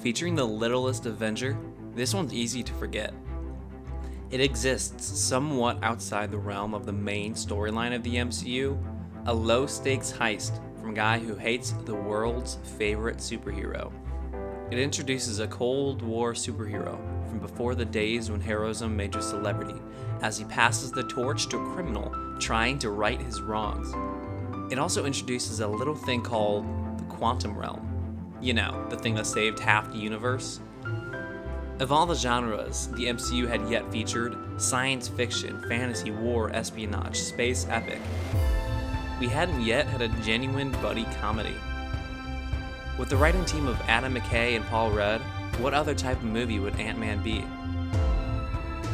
Featuring the littlest Avenger, this one's easy to forget. It exists somewhat outside the realm of the main storyline of the MCU, a low stakes heist from a guy who hates the world's favorite superhero. It introduces a Cold War superhero from before the days when heroism made you celebrity, as he passes the torch to a criminal trying to right his wrongs. It also introduces a little thing called the quantum realm. You know, the thing that saved half the universe. Of all the genres the MCU had yet featured science fiction, fantasy, war, espionage, space epic we hadn't yet had a genuine buddy comedy. With the writing team of Adam McKay and Paul Rudd, what other type of movie would Ant Man be?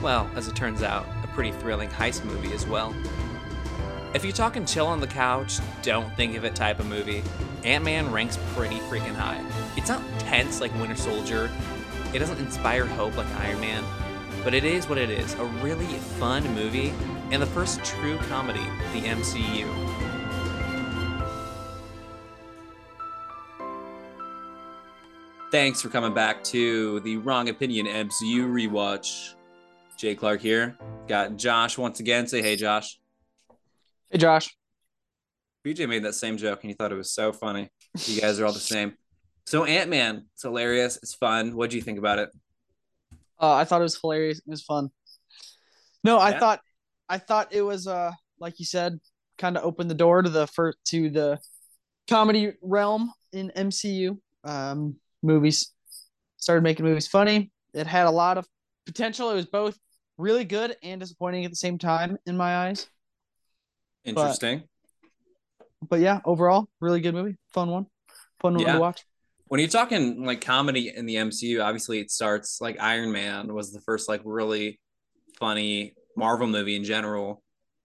Well, as it turns out, a pretty thrilling heist movie as well. If you're talking chill on the couch, don't think of it type of movie, Ant Man ranks pretty freaking high. It's not tense like Winter Soldier, it doesn't inspire hope like Iron Man, but it is what it is a really fun movie and the first true comedy, the MCU. Thanks for coming back to the Wrong Opinion MCU rewatch. Jay Clark here. Got Josh once again. Say hey, Josh. Hey, Josh. BJ made that same joke and he thought it was so funny. You guys are all the same. So Ant Man, it's hilarious. It's fun. What do you think about it? Uh, I thought it was hilarious. It was fun. No, I thought, I thought it was uh, like you said, kind of opened the door to the first to the comedy realm in MCU. Um, movies. Started making movies funny. It had a lot of potential. It was both really good and disappointing at the same time in my eyes. Interesting. But, but yeah, overall, really good movie. Fun one. Fun one yeah. to watch. When you're talking like comedy in the MCU, obviously it starts like Iron Man was the first like really funny Marvel movie in general.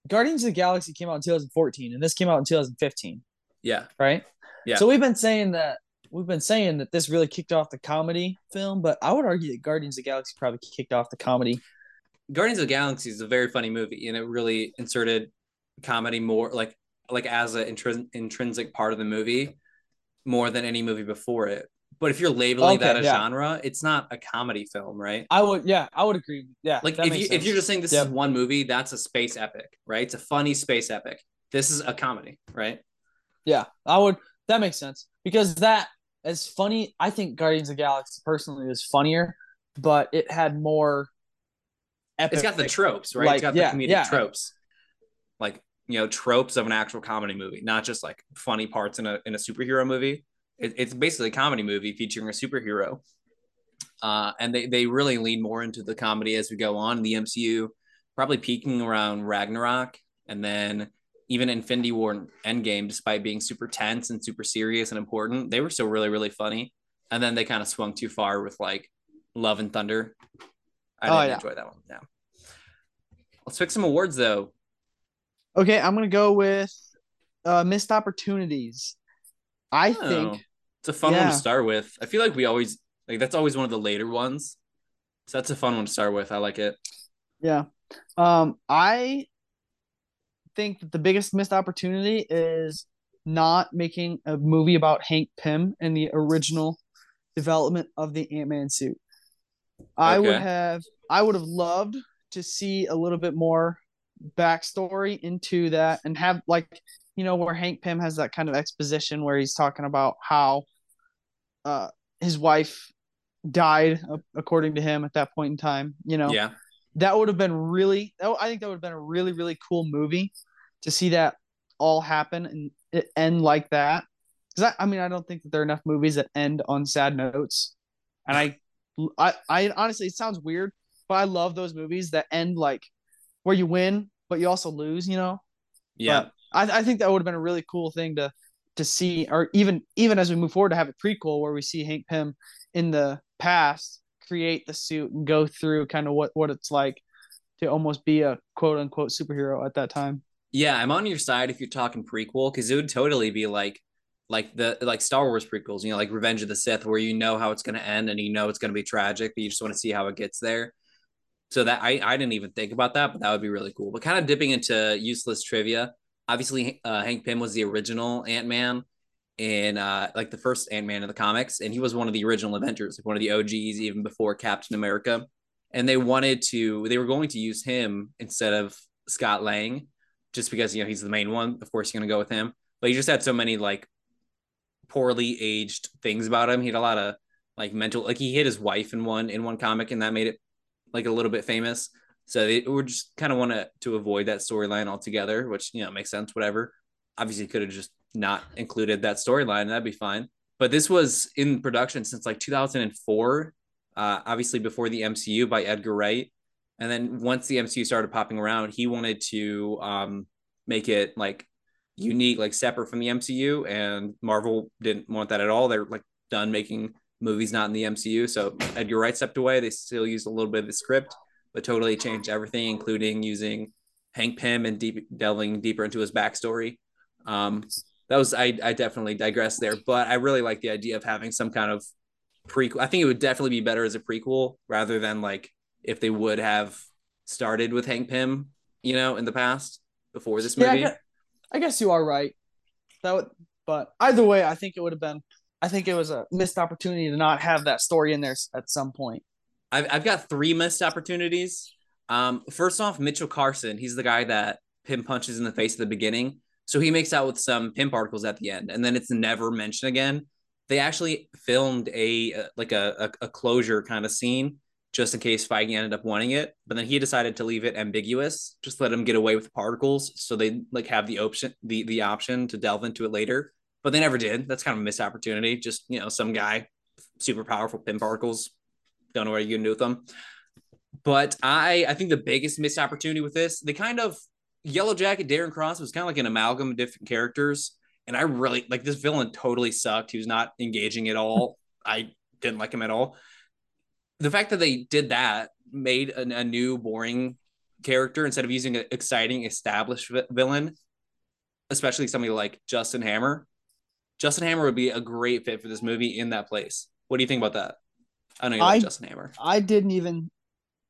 Guardians of the Galaxy came out in 2014 and this came out in 2015. Yeah. Right? Yeah. So we've been saying that we've been saying that this really kicked off the comedy film, but I would argue that Guardians of the Galaxy probably kicked off the comedy. Guardians of the Galaxy is a very funny movie, and it really inserted comedy more like like as an intrinsic part of the movie more than any movie before it. But if you're labeling okay, that a yeah. genre, it's not a comedy film, right? I would, yeah, I would agree. Yeah, like if you sense. if you're just saying this is one movie, that's a space epic, right? It's a funny space epic. This is a comedy, right? Yeah, I would. That makes sense because that as funny. I think Guardians of Galaxy personally is funnier, but it had more. Epic, it's got the tropes, right? Like, it's got yeah, the comedic tropes, like you know, tropes of an actual comedy movie, not just like funny parts in a in a superhero movie. It, it's basically a comedy movie featuring a superhero, uh, and they they really lean more into the comedy as we go on. The MCU probably peaking around Ragnarok, and then even Infinity War and Endgame, despite being super tense and super serious and important, they were still really, really funny. And then they kind of swung too far with like Love and Thunder. I didn't oh, yeah. enjoy that one. Yeah. Let's pick some awards though. Okay, I'm gonna go with uh missed opportunities. I oh, think it's a fun yeah. one to start with. I feel like we always like that's always one of the later ones. So that's a fun one to start with. I like it. Yeah. Um I think that the biggest missed opportunity is not making a movie about Hank Pym and the original development of the Ant Man suit. I would have I would have loved to see a little bit more backstory into that and have like you know where Hank Pym has that kind of exposition where he's talking about how uh his wife died according to him at that point in time you know? Yeah. That would have been really I think that would have been a really really cool movie to see that all happen and it end like that. Because I, I mean I don't think that there are enough movies that end on sad notes, and I, I I honestly it sounds weird, but I love those movies that end like where you win but you also lose. You know. Yeah. But I I think that would have been a really cool thing to to see, or even even as we move forward to have a prequel where we see Hank Pym in the past create the suit and go through kind of what what it's like to almost be a quote unquote superhero at that time. Yeah, I'm on your side if you're talking prequel because it would totally be like like the like Star Wars prequels, you know, like Revenge of the Sith, where you know how it's going to end and you know it's going to be tragic, but you just want to see how it gets there. So that I I didn't even think about that, but that would be really cool. But kind of dipping into useless trivia. Obviously, uh, Hank Pym was the original Ant Man. in uh like the first Ant-Man in the comics and he was one of the original Avengers, like one of the OGs even before Captain America. And they wanted to they were going to use him instead of Scott Lang just because you know he's the main one. Of course, you're to go with him. But he just had so many like poorly aged things about him. He had a lot of like mental like he hit his wife in one in one comic and that made it like a little bit famous. So they were just kind of want to to avoid that storyline altogether, which you know makes sense. Whatever. Obviously, could have just not included that storyline. That'd be fine. But this was in production since like 2004. Uh, obviously, before the MCU by Edgar Wright, and then once the MCU started popping around, he wanted to um, make it like unique, like separate from the MCU. And Marvel didn't want that at all. They're like done making movies not in the MCU. So Edgar Wright stepped away. They still used a little bit of the script, but totally changed everything, including using Hank Pym and deep, delving deeper into his backstory. Um, that was I, I definitely digress there, but I really like the idea of having some kind of prequel. I think it would definitely be better as a prequel rather than like if they would have started with Hank Pym, you know, in the past before this movie. Yeah, I guess, I guess you are right. That would, but either way, I think it would have been. I think it was a missed opportunity to not have that story in there at some point. I've I've got three missed opportunities. Um, first off, Mitchell Carson. He's the guy that Pym punches in the face at the beginning. So he makes out with some Pym particles at the end, and then it's never mentioned again. They actually filmed a like a, a, a closure kind of scene just in case Feige ended up wanting it. But then he decided to leave it ambiguous, just let him get away with particles, so they like have the option the the option to delve into it later. But they never did. That's kind of a missed opportunity. Just you know, some guy, super powerful Pym particles. Don't know what you can do with them. But I I think the biggest missed opportunity with this, they kind of Yellow Jacket Darren Cross was kind of like an amalgam of different characters. And I really like this villain totally sucked. He was not engaging at all. I didn't like him at all the fact that they did that made a, a new boring character instead of using an exciting established villain, especially somebody like Justin Hammer. Justin Hammer would be a great fit for this movie in that place. What do you think about that? I know you like I, Justin Hammer. I didn't even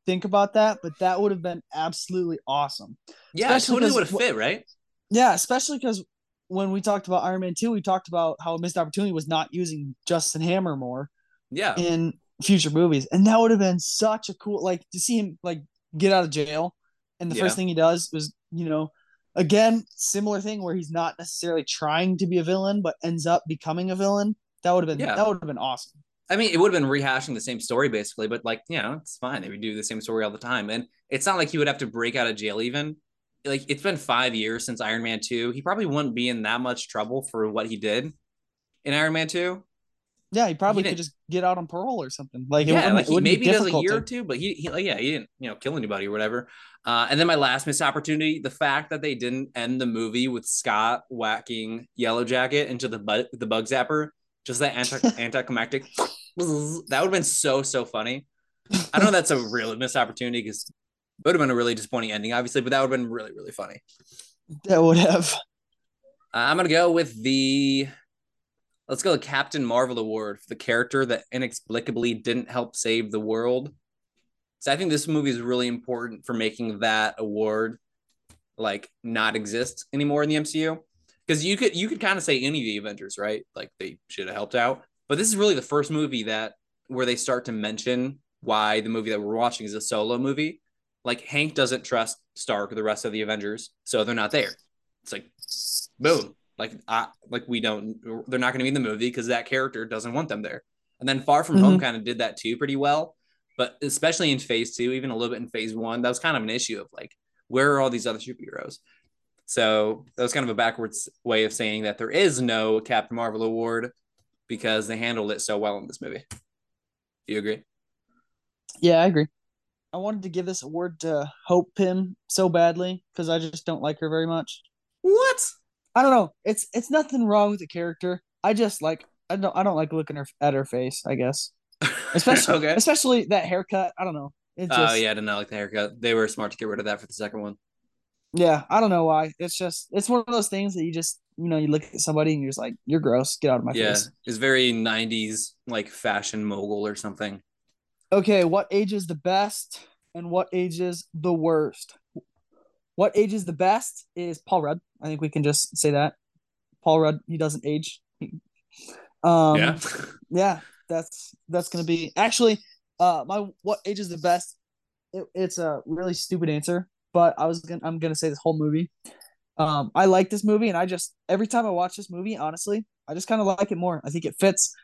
think about that, but that would have been absolutely awesome. Yeah, especially totally would have fit, right? Yeah, especially because when we talked about Iron Man 2, we talked about how a missed opportunity was not using Justin Hammer more. Yeah. In future movies, and that would have been such a cool like to see him like get out of jail, and the yeah. first thing he does was you know again similar thing where he's not necessarily trying to be a villain but ends up becoming a villain. That would have been yeah. that would have been awesome. I mean, it would have been rehashing the same story basically, but like, you know, it's fine. They would do the same story all the time. And it's not like he would have to break out of jail even. Like, it's been five years since Iron Man 2. He probably wouldn't be in that much trouble for what he did in Iron Man 2. Yeah, he probably he could just get out on parole or something. Like, yeah, it like he maybe does a year or two, but he, he like, yeah, he didn't, you know, kill anybody or whatever. Uh, and then my last missed opportunity, the fact that they didn't end the movie with Scott whacking Yellow Jacket into the bug, the bug zapper, just that anti anticlimactic, that would have been so so funny. I don't know that's a real missed opportunity because it would have been a really disappointing ending, obviously, but that would have been really really funny. That would have. Uh, I'm gonna go with the Let's go to Captain Marvel Award for the character that inexplicably didn't help save the world. So I think this movie is really important for making that award like not exist anymore in the MCU. Because you could you could kind of say any of the Avengers, right? Like they should have helped out. But this is really the first movie that where they start to mention why the movie that we're watching is a solo movie. Like Hank doesn't trust Stark or the rest of the Avengers, so they're not there. It's like boom. Like, I, like we don't, they're not going to be in the movie because that character doesn't want them there. And then Far From mm-hmm. Home kind of did that too pretty well. But especially in phase two, even a little bit in phase one, that was kind of an issue of like, where are all these other superheroes? So that was kind of a backwards way of saying that there is no Captain Marvel award because they handled it so well in this movie. Do you agree? Yeah, I agree. I wanted to give this award to Hope Pym so badly because I just don't like her very much. What? I don't know. It's it's nothing wrong with the character. I just like I don't I don't like looking her at her face. I guess, especially okay. especially that haircut. I don't know. It oh yeah, I did not like the haircut. They were smart to get rid of that for the second one. Yeah, I don't know why. It's just it's one of those things that you just you know you look at somebody and you're just like you're gross. Get out of my yeah, face. Yeah, it's very '90s like fashion mogul or something. Okay, what age is the best and what age is the worst? What age is the best is Paul Rudd. I think we can just say that. Paul Rudd, he doesn't age um, yeah. yeah, that's that's gonna be actually uh my what age is the best. It, it's a really stupid answer, but I was gonna I'm gonna say this whole movie. Um, I like this movie, and I just every time I watch this movie, honestly, I just kind of like it more. I think it fits.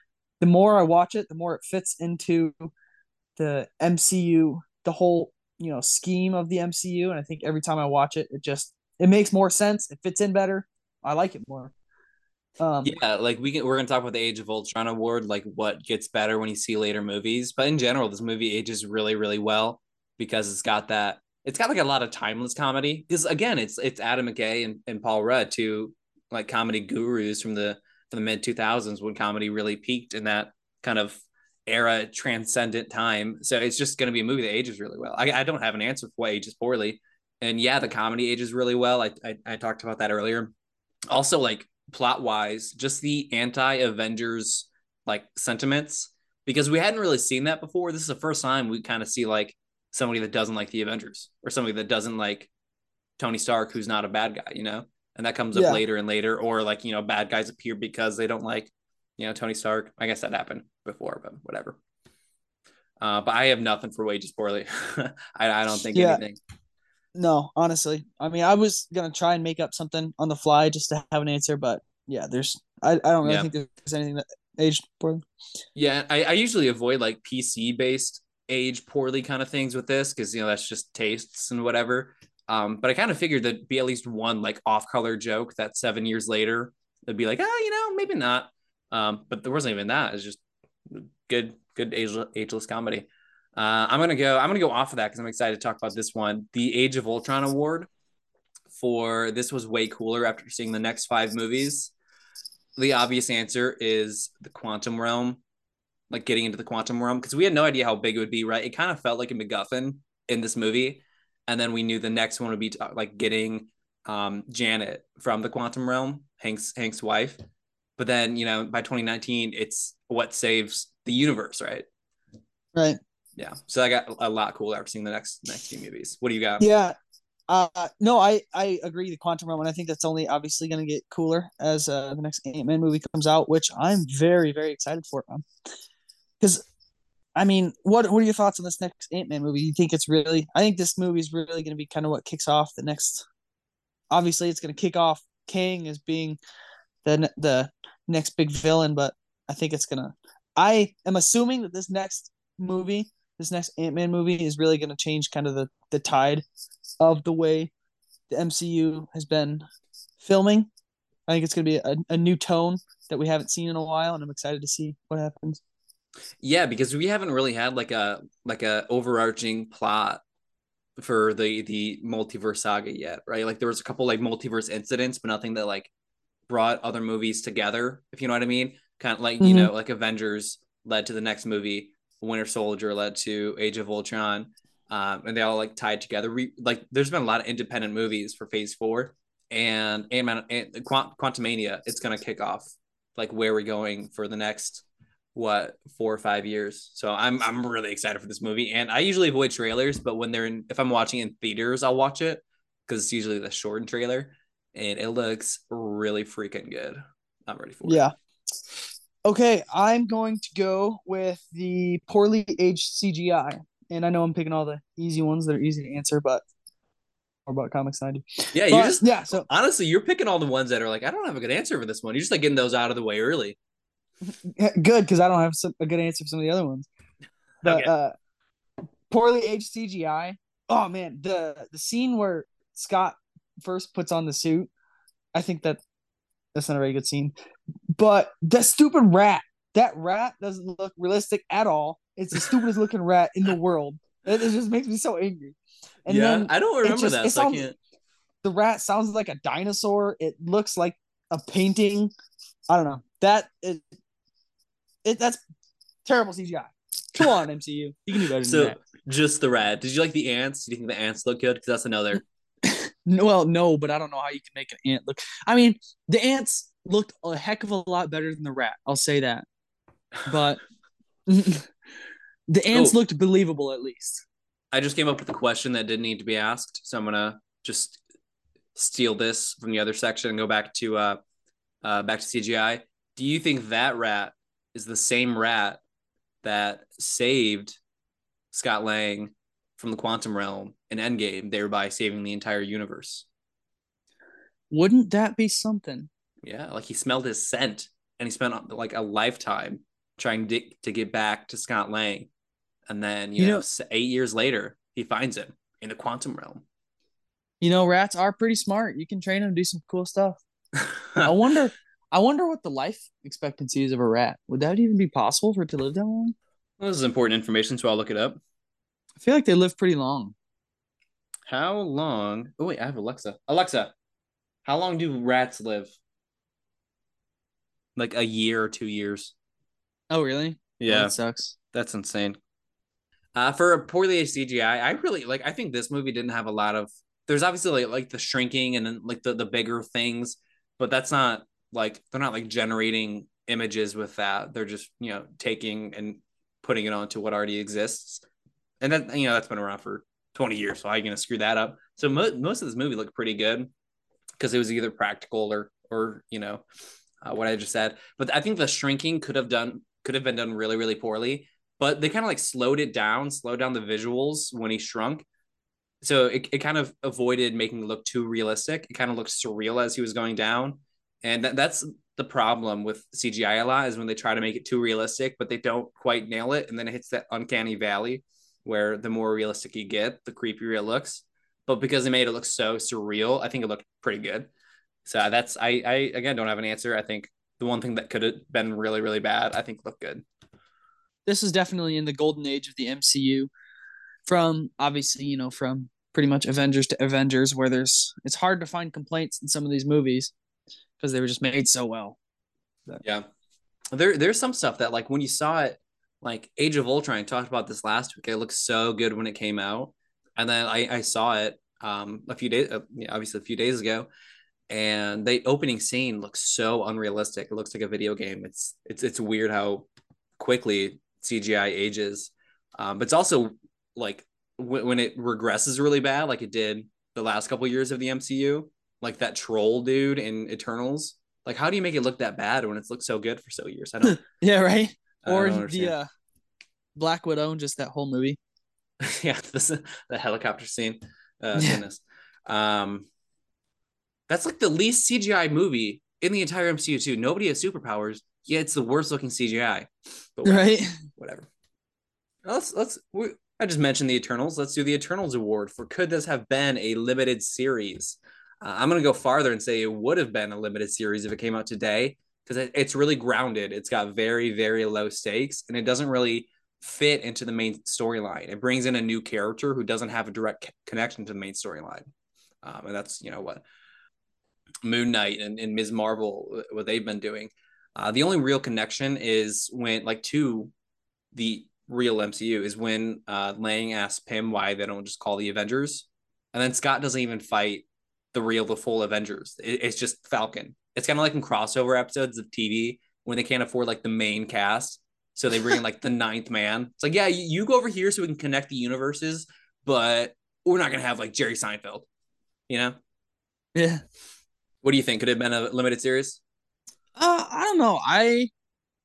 The more I watch it, the more it fits into the MCU, the whole you know scheme of the MCU, and I think every time I watch it, it just it makes more sense. It fits in better. I like it more. Um, yeah, like we can, we're gonna talk about the Age of Ultron award, like what gets better when you see later movies. But in general, this movie ages really, really well because it's got that. It's got like a lot of timeless comedy. Because again, it's it's Adam McKay and, and Paul Rudd, two like comedy gurus from the from the mid two thousands when comedy really peaked in that kind of era transcendent time. So it's just gonna be a movie that ages really well. I, I don't have an answer for what ages poorly. And yeah, the comedy ages really well. I, I, I talked about that earlier. Also, like plot wise, just the anti Avengers like sentiments because we hadn't really seen that before. This is the first time we kind of see like somebody that doesn't like the Avengers or somebody that doesn't like Tony Stark, who's not a bad guy, you know, and that comes up yeah. later and later, or like you know, bad guys appear because they don't like you know Tony Stark. I guess that happened before, but whatever. Uh, but I have nothing for wages poorly. I, I don't think yeah. anything. No, honestly. I mean, I was gonna try and make up something on the fly just to have an answer, but yeah, there's I, I don't really yeah. think there's anything that aged poorly. Yeah, I, I usually avoid like PC based age poorly kind of things with this because you know that's just tastes and whatever. Um, but I kind of figured there'd be at least one like off color joke that seven years later it'd be like, ah, you know, maybe not. Um, but there wasn't even that. It's just good, good ageless, ageless comedy. Uh, I'm gonna go. I'm gonna go off of that because I'm excited to talk about this one. The Age of Ultron award for this was way cooler after seeing the next five movies. The obvious answer is the quantum realm, like getting into the quantum realm because we had no idea how big it would be. Right? It kind of felt like a MacGuffin in this movie, and then we knew the next one would be like getting um, Janet from the quantum realm, Hank's Hank's wife. But then you know by 2019, it's what saves the universe, right? Right. Yeah. So i got a lot cooler after seeing the next next few movies. What do you got? Yeah. Uh no i i agree the quantum realm and i think that's only obviously going to get cooler as uh the next ant-man movie comes out which i'm very very excited for because i mean what what are your thoughts on this next ant-man movie? You think it's really i think this movie is really going to be kind of what kicks off the next obviously it's going to kick off Kang as being the the next big villain but i think it's to i am assuming that this next movie this next Ant Man movie is really to change kind of the the tide of the way the MCU has been filming. I think it's to be a, a new tone that we haven't seen in a while, and I'm excited to see what happens. Yeah, because we haven't really had like a like a overarching plot for the the multiverse saga yet, right? Like there was a couple like multiverse incidents, but nothing that like brought other movies together, if you know what I mean. Kind of like, mm-hmm. you know, like Avengers led to the next movie Winter Soldier led to Age of Ultron, um, and they all like tied together. We like there's been a lot of independent movies for Phase Four, and and Quant- Quantumania. It's gonna kick off like where we're going for the next what four or five years. So I'm I'm really excited for this movie, and I usually avoid trailers, but when they're in, if I'm watching in theaters, I'll watch it because it's usually the shortened trailer, and it looks really freaking good. I'm ready for yeah. it. Yeah. Okay, I'm going to go with the poorly aged CGI. And I know I'm picking all the easy ones that are easy to answer, but more about comics 90. Yeah, you just yeah, so honestly, you're picking all the ones that are like, I don't have a good answer for this one. You're just like getting those out of the way early. good, because I don't have some, a good answer for some of the other ones. But okay. uh poorly aged CGI. Oh man, the the scene where Scott first puts on the suit, I think that that's not a very good scene. But that stupid rat, that rat doesn't look realistic at all. It's the stupidest looking rat in the world. It, it, just makes me so angry. And yeah, I don't remember just, that. So sounds, I can't. The rat sounds like a dinosaur. It looks like a painting. I don't know. That it, it that's terrible CGI. Come on, MCU. You can do better so, that. Just the rat. Did you like the ants? Do you think the ants look good? Because that's another. Well, no, but I don't know how you can make an ant look. I mean, the ants looked a heck of a lot better than the rat. I'll say that. But the ants oh, looked believable at least. I just came up with a question that didn't need to be asked, so I'm gonna just steal this from the other section and go back to uh, uh back to CGI. Do you think that rat is the same rat that saved Scott Lang from the quantum realm in Endgame, thereby saving the entire universe? Wouldn't that be something? Yeah, like he smelled his scent and he spent like a lifetime trying to, to get back to Scott Lang. And then, you, you know, know, eight years later, he finds him in the quantum realm. You know, rats are pretty smart. You can train them to do some cool stuff. I wonder, I wonder what the life expectancy is of a rat. Would that even be possible for it to live that long? Well, this is important information, so I'll look it up. I feel like they live pretty long. How long? Oh wait, I have Alexa. Alexa, how long do rats live? Like a year or two years. Oh really? Yeah, that sucks. That's insane. Uh, for a poorly aged CGI, I really like. I think this movie didn't have a lot of. There's obviously like, like the shrinking and then like the the bigger things, but that's not like they're not like generating images with that. They're just you know taking and putting it onto what already exists, and that you know that's been around for 20 years. So how are you gonna screw that up? So mo- most of this movie looked pretty good because it was either practical or or you know uh, what I just said. But I think the shrinking could have done could have been done really really poorly. But they kind of like slowed it down, slowed down the visuals when he shrunk. So it, it kind of avoided making it look too realistic. It kind of looked surreal as he was going down. And that, that's the problem with CGI a lot is when they try to make it too realistic, but they don't quite nail it. And then it hits that uncanny valley where the more realistic you get, the creepier it looks but because they made it look so surreal, I think it looked pretty good. So that's I I again don't have an answer. I think the one thing that could have been really really bad, I think looked good. This is definitely in the golden age of the MCU. From obviously, you know, from pretty much Avengers to Avengers, where there's it's hard to find complaints in some of these movies because they were just made so well. But. Yeah, there there's some stuff that like when you saw it, like Age of Ultron, I talked about this last week. It looked so good when it came out, and then I, I saw it um, a few days, uh, obviously a few days ago, and the opening scene looks so unrealistic. It looks like a video game. It's it's it's weird how quickly CGI ages, um, but it's also like w- when it regresses really bad, like it did the last couple years of the MCU, like that troll dude in Eternals. Like, how do you make it look that bad when it's looked so good for so years? I don't. yeah, right. Or the uh, Black Widow, just that whole movie. yeah, this the helicopter scene. Uh. Goodness. Um, that's like the least CGI movie in the entire MCU too. Nobody has superpowers. Yeah, it's the worst looking CGI. But whatever, right. Whatever. let's let's. We, I just mentioned the Eternals. Let's do the Eternals award for could this have been a limited series? Uh, I'm gonna go farther and say it would have been a limited series if it came out today because it, it's really grounded. It's got very very low stakes and it doesn't really fit into the main storyline. It brings in a new character who doesn't have a direct connection to the main storyline. Um, and that's, you know, what Moon Knight and, and Ms. Marvel, what they've been doing. Uh, the only real connection is when, like, to the real MCU is when uh, Lang asks Pym why they don't just call the Avengers. And then Scott doesn't even fight the real, the full Avengers. It, it's just Falcon. It's kind of like in crossover episodes of TV when they can't afford like the main cast so they bring in like the ninth man. It's like, yeah, you, go over here so we can connect the universes, but we're not gonna have like Jerry Seinfeld, you know? Yeah. What do you think? Could it have been a limited series? Uh, I don't know. I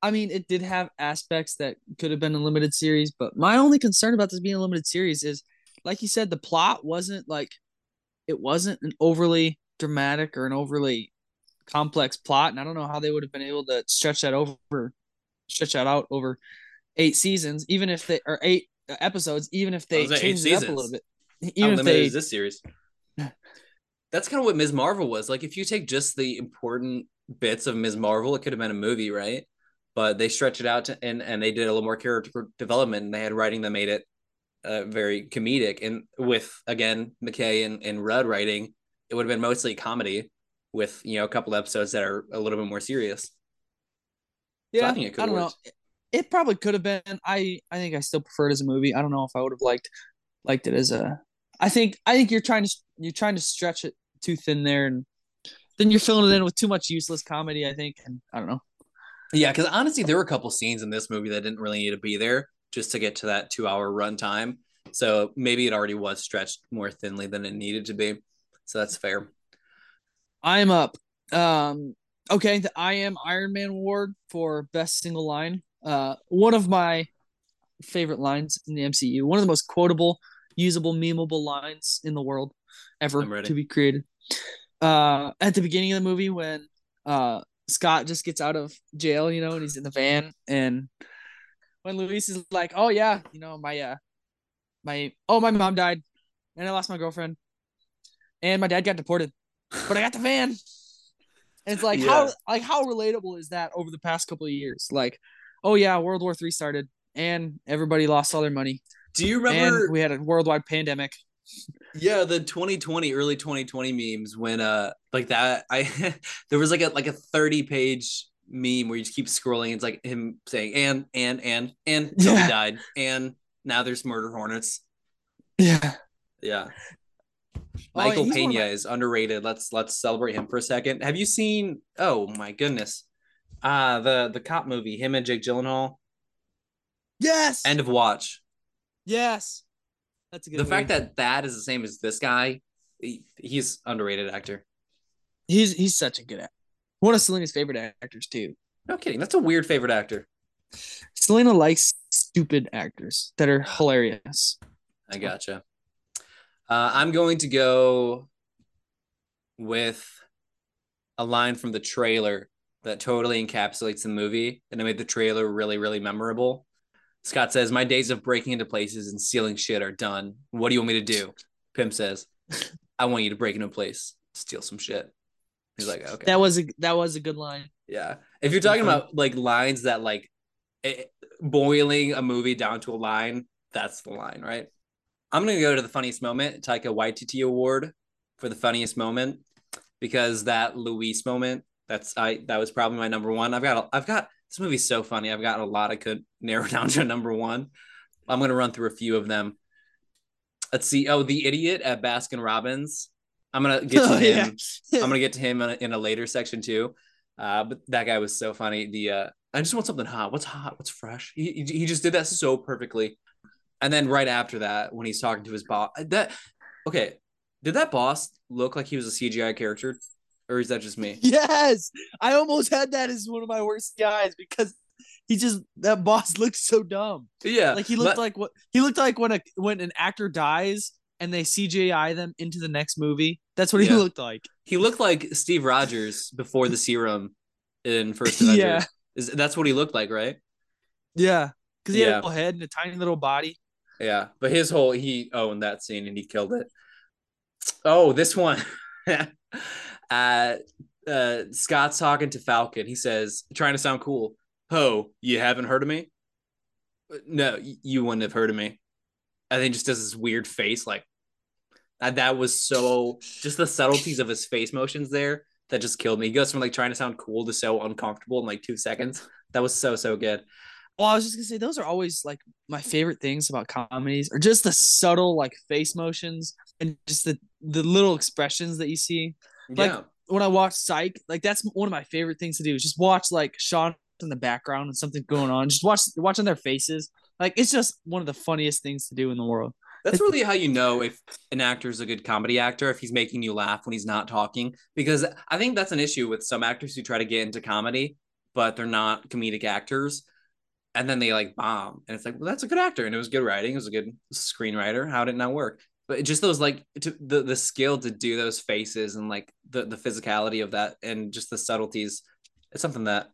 I mean, it did have aspects that could have been a limited series, but my only concern about this being a limited series is, like you said, the plot wasn't like it wasn't an overly dramatic or an overly complex plot, and I don't know how they would have been able to stretch that over stretch that out over eight seasons, even if they are eight episodes, even if they change it up a little bit. Even if they this series. That's kind of what Ms. Marvel was. Like if you take just the important bits of Ms. Marvel, it could have been a movie, right? But they stretched it out to, and and they did a little more character development and they had writing that made it uh, very comedic. And with again McKay and, and Rudd writing, it would have been mostly comedy with you know a couple episodes that are a little bit more serious. Yeah, so I think it could. I don't know. It probably could have been. I I think I still prefer it as a movie. I don't know if I would have liked liked it as a. I think I think you're trying to you're trying to stretch it too thin there, and then you're filling it in with too much useless comedy. I think, and I don't know. Yeah, because honestly, there were a couple scenes in this movie that didn't really need to be there just to get to that two hour runtime. So maybe it already was stretched more thinly than it needed to be. So that's fair. I'm up. Um, Okay, the I Am Iron Man award for best single line. Uh, one of my favorite lines in the MCU. One of the most quotable, usable, memeable lines in the world ever to be created. Uh, at the beginning of the movie, when uh, Scott just gets out of jail, you know, and he's in the van, and when Luis is like, "Oh yeah, you know, my uh, my oh my mom died, and I lost my girlfriend, and my dad got deported, but I got the van." And it's like yeah. how like how relatable is that over the past couple of years? Like, oh yeah, World War Three started and everybody lost all their money. Do you remember and we had a worldwide pandemic? Yeah, the 2020 early 2020 memes when uh like that I there was like a like a 30 page meme where you just keep scrolling. It's like him saying and and and and Toby yeah. died and now there's murder hornets. Yeah. Yeah. Michael oh, Pena my... is underrated. Let's let's celebrate him for a second. Have you seen? Oh my goodness, uh the the cop movie. Him and Jake Gyllenhaal. Yes. End of watch. Yes. That's a good. The fact that that is the same as this guy, he, he's underrated actor. He's he's such a good actor. One of Selena's favorite actors too. No kidding. That's a weird favorite actor. Selena likes stupid actors that are hilarious. I gotcha. Uh, I'm going to go with a line from the trailer that totally encapsulates the movie and it made the trailer really, really memorable. Scott says, My days of breaking into places and stealing shit are done. What do you want me to do? Pym says, I want you to break into a place, steal some shit. He's like, okay. That was a that was a good line. Yeah. If you're talking about like lines that like it, boiling a movie down to a line, that's the line, right? I'm gonna go to the funniest moment, Taika Waititi Award for the funniest moment, because that Luis moment, that's I that was probably my number one. I've got I've got this movie's so funny. I've got a lot I could narrow down to number one. I'm gonna run through a few of them. Let's see. Oh, the idiot at Baskin Robbins. I'm gonna get to oh, him. Yeah. I'm gonna get to him in a, in a, later section too. Uh, but that guy was so funny. The uh, I just want something hot. What's hot? What's fresh? He he just did that so perfectly. And then right after that, when he's talking to his boss, that okay, did that boss look like he was a CGI character? or is that just me? Yes, I almost had that as one of my worst guys because he just that boss looked so dumb. Yeah, like he looked but, like what he looked like when a when an actor dies and they CGI them into the next movie. That's what yeah. he looked like. He looked like Steve Rogers before the serum in First Avenger. yeah, is that's what he looked like, right? Yeah, because he yeah. had a little head and a tiny little body. Yeah, but his whole he owned that scene and he killed it. Oh, this one. uh, uh, Scott's talking to Falcon. He says, trying to sound cool. Ho, you haven't heard of me? No, you wouldn't have heard of me. And then just does this weird face, like uh, that was so just the subtleties of his face motions there that just killed me. He goes from like trying to sound cool to so uncomfortable in like two seconds. That was so so good. Well, I was just gonna say those are always like my favorite things about comedies, or just the subtle like face motions and just the the little expressions that you see. Like yeah. when I watch Psych, like that's one of my favorite things to do. Is just watch like Sean in the background and something going on. Just watch watching their faces. Like it's just one of the funniest things to do in the world. That's really how you know if an actor is a good comedy actor if he's making you laugh when he's not talking. Because I think that's an issue with some actors who try to get into comedy, but they're not comedic actors. And then they like bomb. And it's like, well, that's a good actor. And it was good writing. It was a good screenwriter. How did it not work? but just those like to, the the skill to do those faces and like the the physicality of that and just the subtleties it's something that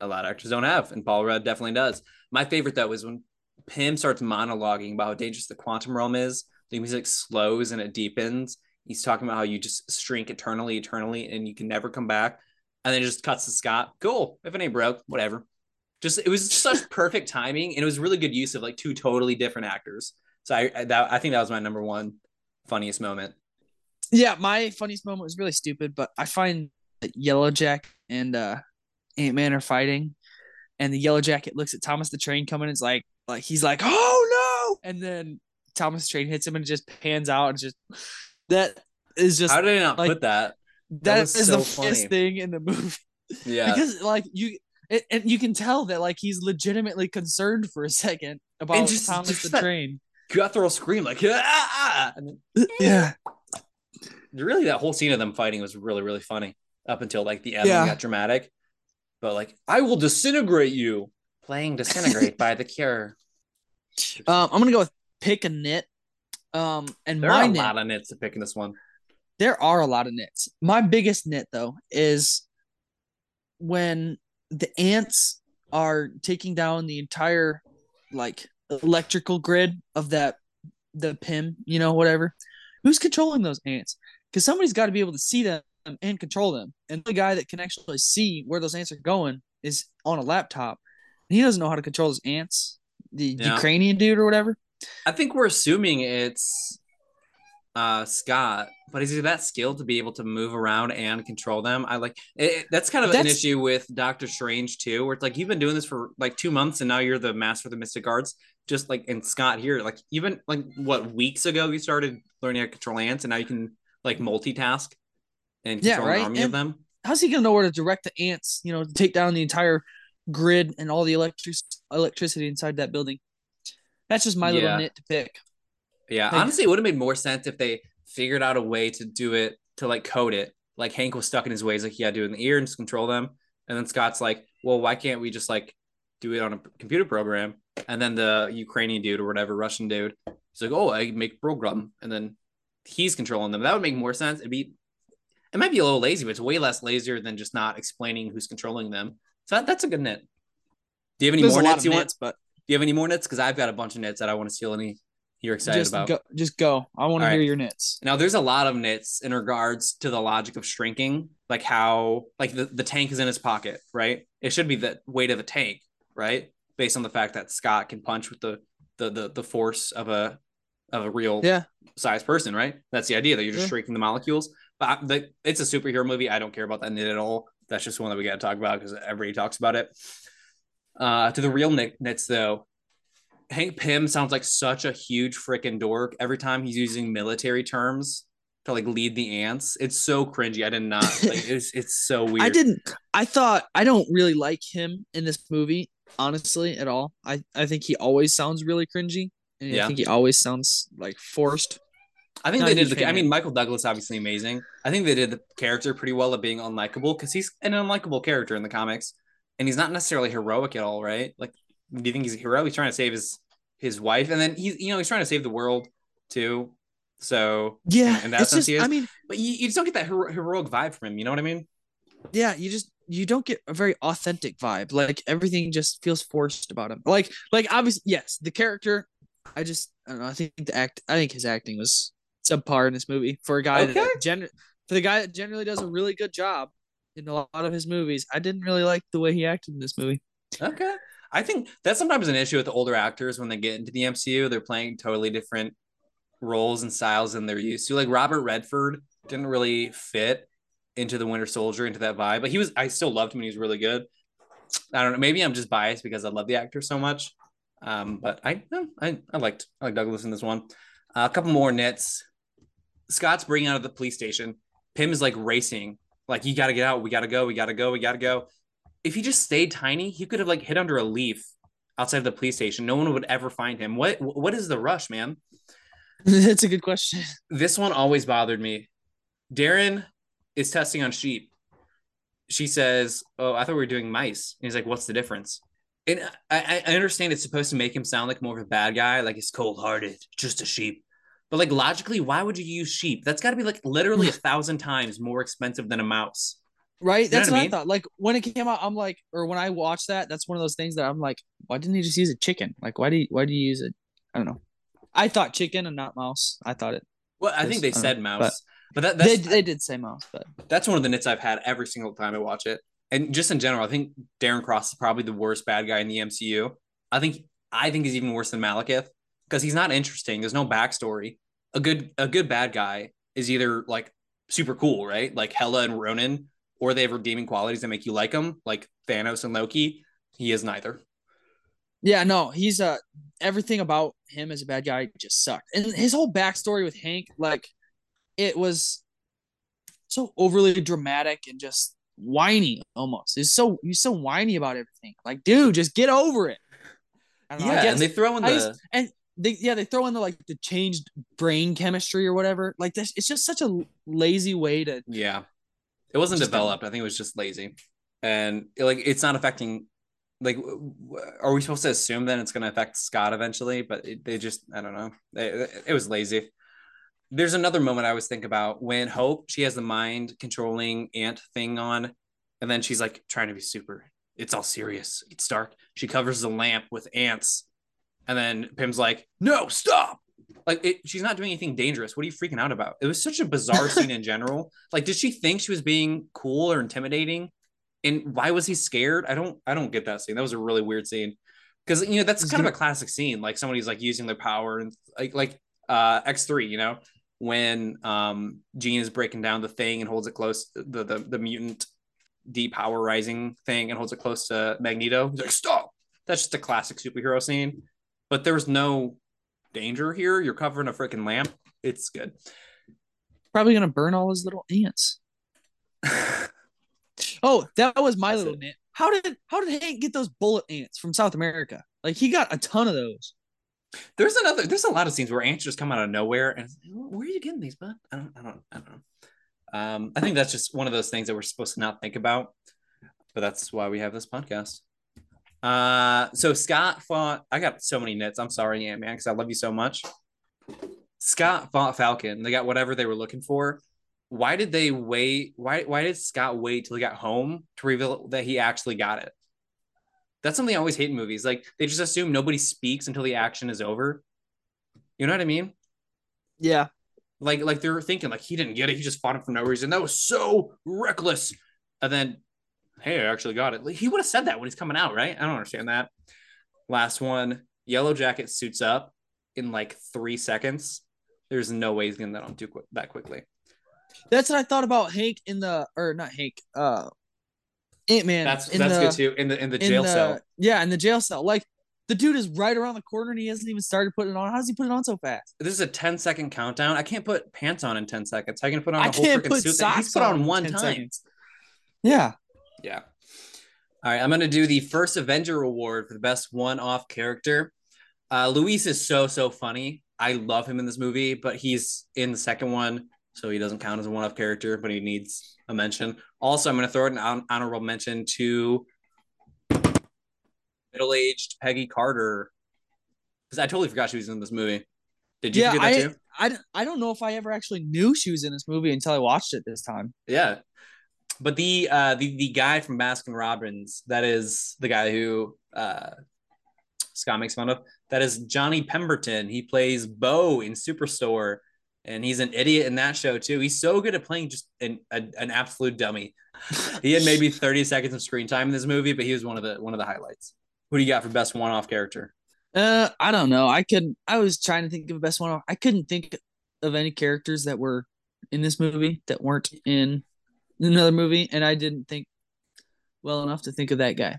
a lot of actors don't have and paul rudd definitely does my favorite though is when pym starts monologuing about how dangerous the quantum realm is the music slows and it deepens he's talking about how you just shrink eternally eternally and you can never come back and then it just cuts to scott cool if it ain't broke whatever just it was just such perfect timing and it was really good use of like two totally different actors so I that I think that was my number one funniest moment. Yeah, my funniest moment was really stupid, but I find that Yellow Jack and uh, Ant Man are fighting, and the Yellow Jacket looks at Thomas the Train coming. And it's like like he's like, oh no, and then Thomas the Train hits him and it just pans out and just that is just how did I not like, put that? that, that is so the funniest thing in the movie. Yeah, because like you and you can tell that like he's legitimately concerned for a second about just, Thomas just the that, Train. guttural scream like ah, ah, ah. Then, yeah. Really, that whole scene of them fighting was really really funny. up until like the end Yeah. got dramatic. But like, I will disintegrate you. Playing disintegrate by the Cure. Um, I'm gonna go with pick a nit. Um, and There my are a nit, lot of nits to pick in this one. there are a lot of nits. My biggest nit though is when the ants are taking down the entire like electrical grid of that the Pym, you know, whatever. Who's controlling those ants? Because somebody's got to be able to see them and control them. And the guy that can actually see where those ants are going is on a laptop. And he doesn't know how to control his ants. The Yeah. Ukrainian dude or whatever. I think we're assuming it's uh Scott, but is he that skilled to be able to move around and control them? I like it, that's kind of an issue with Doctor Strange too, where it's like you've been doing this for like two months and now you're the master of the mystic arts. Just like and Scott here, like even like what weeks ago you started learning how to control ants, and now you can like multitask and Yeah, control right? an army of them. how's he gonna know where to direct the ants? You know, to take down the entire grid and all the electric electricity inside that building. That's just my Yeah. little nit to pick. Yeah, Like- honestly, it would have made more sense if they figured out a way to do it to like code it. Like Hank was stuck in his ways, like he had to do it in the ear and just control them. And then Scott's like, well, why can't we just like do it on a computer program? And then the Ukrainian dude or whatever, Russian dude, he's like, oh, I make program, and then he's controlling them. That would make more sense. It'd be, it might be a little lazy, but it's way less lazier than just not explaining who's controlling them. So that, that's a good nit. Do you have any There's more a lot nits want? but Do you have any more nits? Because I've got a bunch of nits that I want to steal. Any you're excited just about? go. Just go. I want to hear right. your nits. Now there's a lot of nits in regards to the logic of shrinking, like how like the, the tank is in his pocket, right? It should be the weight of the tank, right? Based on the fact that Scott can punch with the the the, the force of a of a real Yeah. size person, right? That's the idea that you're just Yeah. shrinking the molecules. But I, the, it's a superhero movie. I don't care about that nit at all. That's just one that we got to talk about because everybody talks about it. Uh, to the real nits though, Hank Pym sounds like such a huge freaking dork every time he's using military terms to like lead the ants. It's so cringy. I did not like it's it's so weird. I didn't. I thought I don't really like him in this movie, honestly, at all. I I think he always sounds really cringy, and Yeah. I think he always sounds like forced. I think not they did the I mean Michael Douglas obviously amazing. I think they did the character pretty well at being unlikable because he's an unlikable character in the comics. And he's not necessarily heroic at all, right? Like do you think he's a hero? He's trying to save his his wife and then he's you know he's trying to save the world too. So Yeah, in that it's sense just. he is. I mean, but you, you just don't get that hero- heroic vibe from him, you know what I mean? yeah, you just you don't get a very authentic vibe. Like everything just feels forced about him. Like like obviously, yes, the character. I just I don't know. I think the act. I think his acting was subpar in this movie for a guy Okay. that gen for the guy that generally does a really good job in a lot of his movies. I didn't really like the way he acted in this movie. Okay. I think that's sometimes an issue with the older actors when they get into the MCU. They're playing totally different roles and styles than they're used to. Like Robert Redford didn't really fit into the Winter Soldier, into that vibe, but he was, I still loved him and he was really good. I don't know. Maybe I'm just biased because I love the actor so much. Um, but I, I, I liked, I like Douglas in this one. Uh, a couple more nits. Scott's bringing out of the police station. Pym is like racing, like you got to get out. We got to go. We got to go. We got to go if he just stayed tiny, he could have like hid under a leaf outside of the police station. No one would ever find him. What what is the rush, man? That's a good question. This one always bothered me. Darren is testing on sheep. She says, "Oh, I thought we were doing mice." And he's like, "What's the difference?" And I, I understand it's supposed to make him sound like more of a bad guy, like he's cold-hearted, just a sheep. But like logically, why would you use sheep? That's got to be like literally a thousand times more expensive than a mouse. Right? know That's what I what I, mean? thought. Like when it came out, I'm like, or when I watched that, that's one of those things that I'm like, why didn't he just use a chicken? Like, why do you why do you use it? I don't know. I thought chicken and not mouse. I thought it. Well, I think they I said know, mouse, but, that, They that's they did say mouse, but that's one of the nits I've had every single time I watch it. And just in general, I think Darren Cross is probably the worst bad guy in the MCU. I think I think he's even worse than Malekith because he's not interesting. There's no backstory. A good a good bad guy is either like super cool, right? Like Hela and Ronan, or they have redeeming qualities that make you like him, like Thanos and Loki. He is neither. yeah, no, he's uh everything about him as a bad guy just sucked. And his whole backstory with Hank, like, it was so overly dramatic and just whiny almost. He's so he's so whiny about everything. Like, dude, just get over it. Don't know, Yeah, guess- and they throw in the just- and they yeah they throw in the like the changed brain chemistry or whatever like this it's just such a lazy way to yeah. It wasn't Just developed. I think it was just lazy, and like it's not affecting. Like, are we supposed to assume then it's going to affect Scott eventually? But it, they just, I don't know. It, it was lazy. There's another moment I always think about when Hope she has the mind controlling ant thing on, and then she's like trying to be super. It's all serious. It's dark. She covers the lamp with ants, and then Pym's like, "No, stop!" Like it, she's not doing anything dangerous. What are you freaking out about? It was such a bizarre scene in general. Like, did she think she was being cool or intimidating? And why was he scared? I don't, I don't get that scene. That was a really weird scene because you know that's kind of a classic scene. Like somebody's like using their power and like like uh X three. You know when um Jean is breaking down the thing and holds it close the the, the mutant deep power rising thing and holds it close to Magneto. He's like, stop. That's just a classic superhero scene. But there was no danger here. You're covering a freaking lamp. It's good. Probably gonna burn all his little ants. oh, that was my That's little ant. How did how did Hank get those bullet ants from South America? Like he got a ton of those. There's another. There's a lot of scenes where ants just come out of nowhere, and where are you getting these, bud? I don't. I don't. I don't know. Um, I think that's just one of those things that we're supposed to not think about, but that's why we have this podcast. Uh, so Scott fought. I got so many nits. I'm sorry, Ant Man, because I love you so much. Scott fought Falcon. They got whatever they were looking for. Why did they wait? Why why did Scott wait till he got home to reveal that he actually got it? That's something I always hate in movies. Like they just assume nobody speaks until the action is over. You know what I mean? Yeah. Like like they're thinking like he didn't get it. He just fought him for no reason. That was so reckless. And then hey, I actually got it. He would have said that when he's coming out, right? I don't understand that. Last one, Yellow Jacket suits up in like three seconds. There's no way he's getting that on too quick that quickly. That's what I thought about Hank in the or not Hank, uh Ant Man. That's that's the, good too. In the in the jail in the, cell. Yeah, in the jail cell. Like the dude is right around the corner and he hasn't even started putting it on. How does he put it on so fast? This is a 10 second countdown. I can't put pants on in 10 seconds. I can put on a I whole freaking suit that he's put on one time. Seconds. Yeah. Yeah. All right, I'm gonna do the first Avenger award for the best one-off character. Uh, Luis is so so funny. I love him in this movie, but he's in the second one, so he doesn't count as a one-off character, but he needs a mention. Also, I'm gonna throw an honorable mention to middle-aged Peggy Carter because I totally forgot she was in this movie. Did you yeah, I, too? I, I don't know if I ever actually knew she was in this movie until I watched it this time. Yeah, but the uh the the guy from Baskin Robbins, that is the guy who uh Scott makes fun of. That is Johnny Pemberton. He plays Bo in Superstore, and he's an idiot in that show too. He's so good at playing just an a, an absolute dummy. he had maybe 30 seconds of screen time in this movie, but he was one of the one of the highlights. Who do you got for best one-off character? Uh, I don't know. I could. I was trying to think of a best one. Off. I couldn't think of any characters that were in this movie that weren't in another movie, and I didn't think well enough to think of that guy.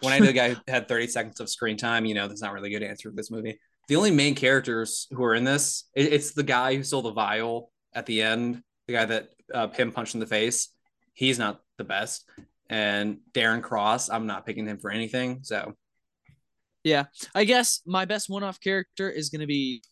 When I know the guy had 30 seconds of screen time, you know, that's not really a good answer for this movie. The only main characters who are in this, it, it's the guy who stole the vial at the end, the guy that uh, Pym punched in the face. He's not the best. And Darren Cross, I'm not picking him for anything. So, yeah, I guess my best one off character is going to be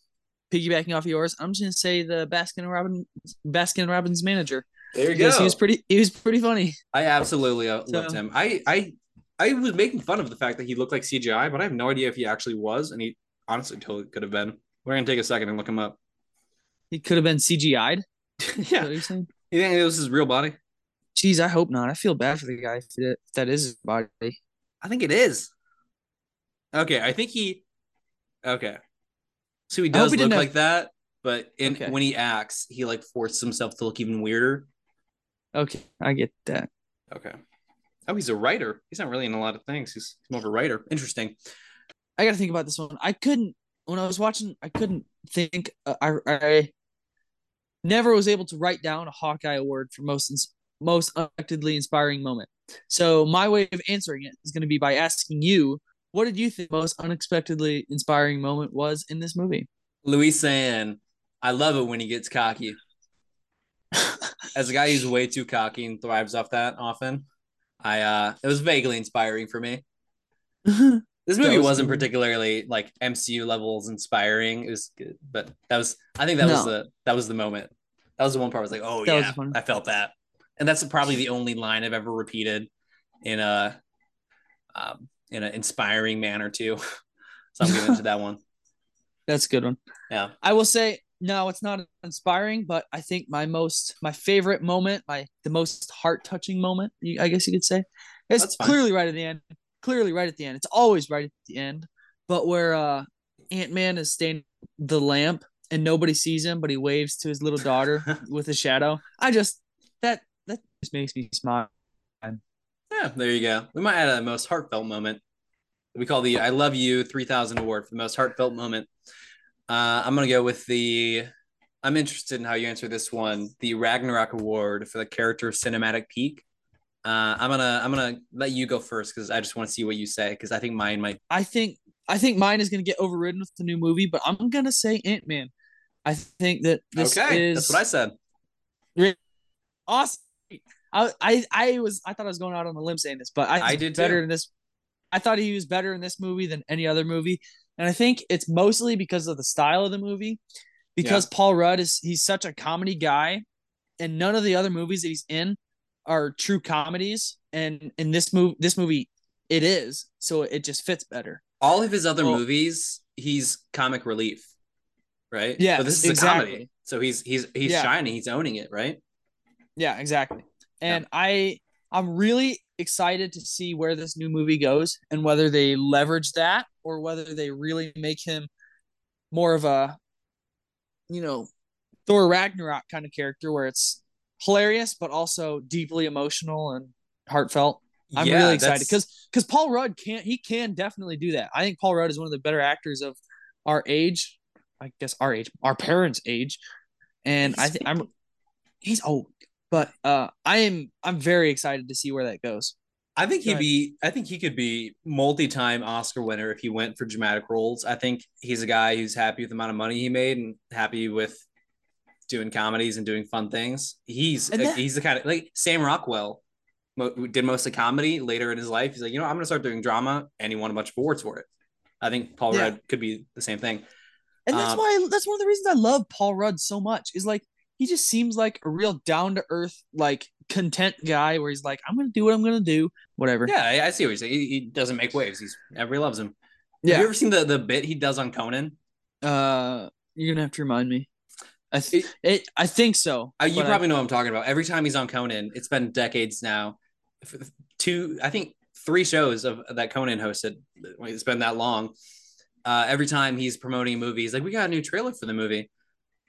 piggybacking off yours. I'm just going to say the Baskin and Robbins, Baskin and Robbins manager. There you go. He was pretty. He was pretty funny. I absolutely uh, so, loved him. I I I was making fun of the fact that he looked like CGI, but I have no idea if he actually was, and he honestly totally could have been. We're gonna take a second and look him up. He could have been CGI'd. yeah. you think it was his real body? Jeez, I hope not. I feel bad for the guy if, that is his body. I think it is. Okay, I think he. Okay, so he does look like have... that, but in okay. when he acts, he like forces himself to look even weirder. Okay, I get that. Okay. Oh, he's a writer. He's not really in a lot of things. He's more of a writer. Interesting. I got to think about this one. I couldn't when I was watching. I couldn't think. Uh, I I never was able to write down a Hawkeye award for most ins- most unexpectedly inspiring moment. So my way of answering it is going to be by asking you, what did you think most unexpectedly inspiring moment was in this movie? Luis saying, "I love it when he gets cocky." As a guy who's way too cocky and thrives off that often, I uh it was vaguely inspiring for me. this movie was not particularly like MCU levels inspiring. It was good, but that was I think that no. was the that was the moment. That was the one part I was like, oh that yeah, I felt that. and that's probably the only line I've ever repeated in a um, in an inspiring manner too. so I'm giving to that one. That's a good one. Yeah. I will say no, it's not inspiring, but I think my most my favorite moment, my the most heart touching moment, I guess you could say, it's clearly right at the end. Clearly right at the end. It's always right at the end. But where uh Ant Man is staying the lamp and nobody sees him, but he waves to his little daughter with a shadow. I just that that just makes me smile. Yeah, there you go. We might add a most heartfelt moment. We call the "I Love You" three thousand award for the most heartfelt moment. Uh, I'm gonna go with the. I'm interested in how you answer this one. The Ragnarok Award for the character of cinematic peak. Uh, I'm gonna I'm gonna let you go first because I just want to see what you say because I think mine might. I think I think mine is gonna get overridden with the new movie, but I'm gonna say Ant Man. I think that this okay, is that's what I said. Awesome. I, I I was I thought I was going out on a limb saying this, but I, I did better too. in this. I thought he was better in this movie than any other movie, and I think it's mostly because of the style of the movie. Because yeah. Paul Rudd is he's such a comedy guy, and none of the other movies that he's in are true comedies. And in this movie, this movie, it is so it just fits better. All of his other well, movies, he's comic relief, right? Yeah, but this is exactly. a comedy, so he's he's he's yeah. shining, he's owning it, right? Yeah, exactly. And yeah. I I'm really excited to see where this new movie goes and whether they leverage that or whether they really make him more of a you know Thor Ragnarok kind of character where it's hilarious but also deeply emotional and heartfelt. I'm yeah, really excited because because Paul Rudd can't he can definitely do that. I think Paul Rudd is one of the better actors of our age, I guess our age, our parents' age, and I think I'm he's old. But uh, I am I'm very excited to see where that goes. I think he'd be I think he could be multi-time Oscar winner if he went for dramatic roles. I think he's a guy who's happy with the amount of money he made and happy with doing comedies and doing fun things. He's that, he's the kind of like Sam Rockwell did most of comedy later in his life. He's like, you know, I'm gonna start doing drama, and he won a bunch of awards for it. I think Paul yeah. Rudd could be the same thing. And that's um, why that's one of the reasons I love Paul Rudd so much. Is like he just seems like a real down to earth, like content guy where he's like, I'm gonna do what I'm gonna do, whatever. Yeah, I, I see what you're saying. He, he, doesn't make waves. He's everybody loves him. Yeah. Have you ever seen the the bit he does on Conan? Uh, you're gonna have to remind me. I th- it, it I think so. Uh, you probably I, know what I'm talking about. Every time he's on Conan, it's been decades now. Two, I think three shows of that Conan hosted. It's been that long. Uh, every time he's promoting a movie, he's like, "We got a new trailer for the movie."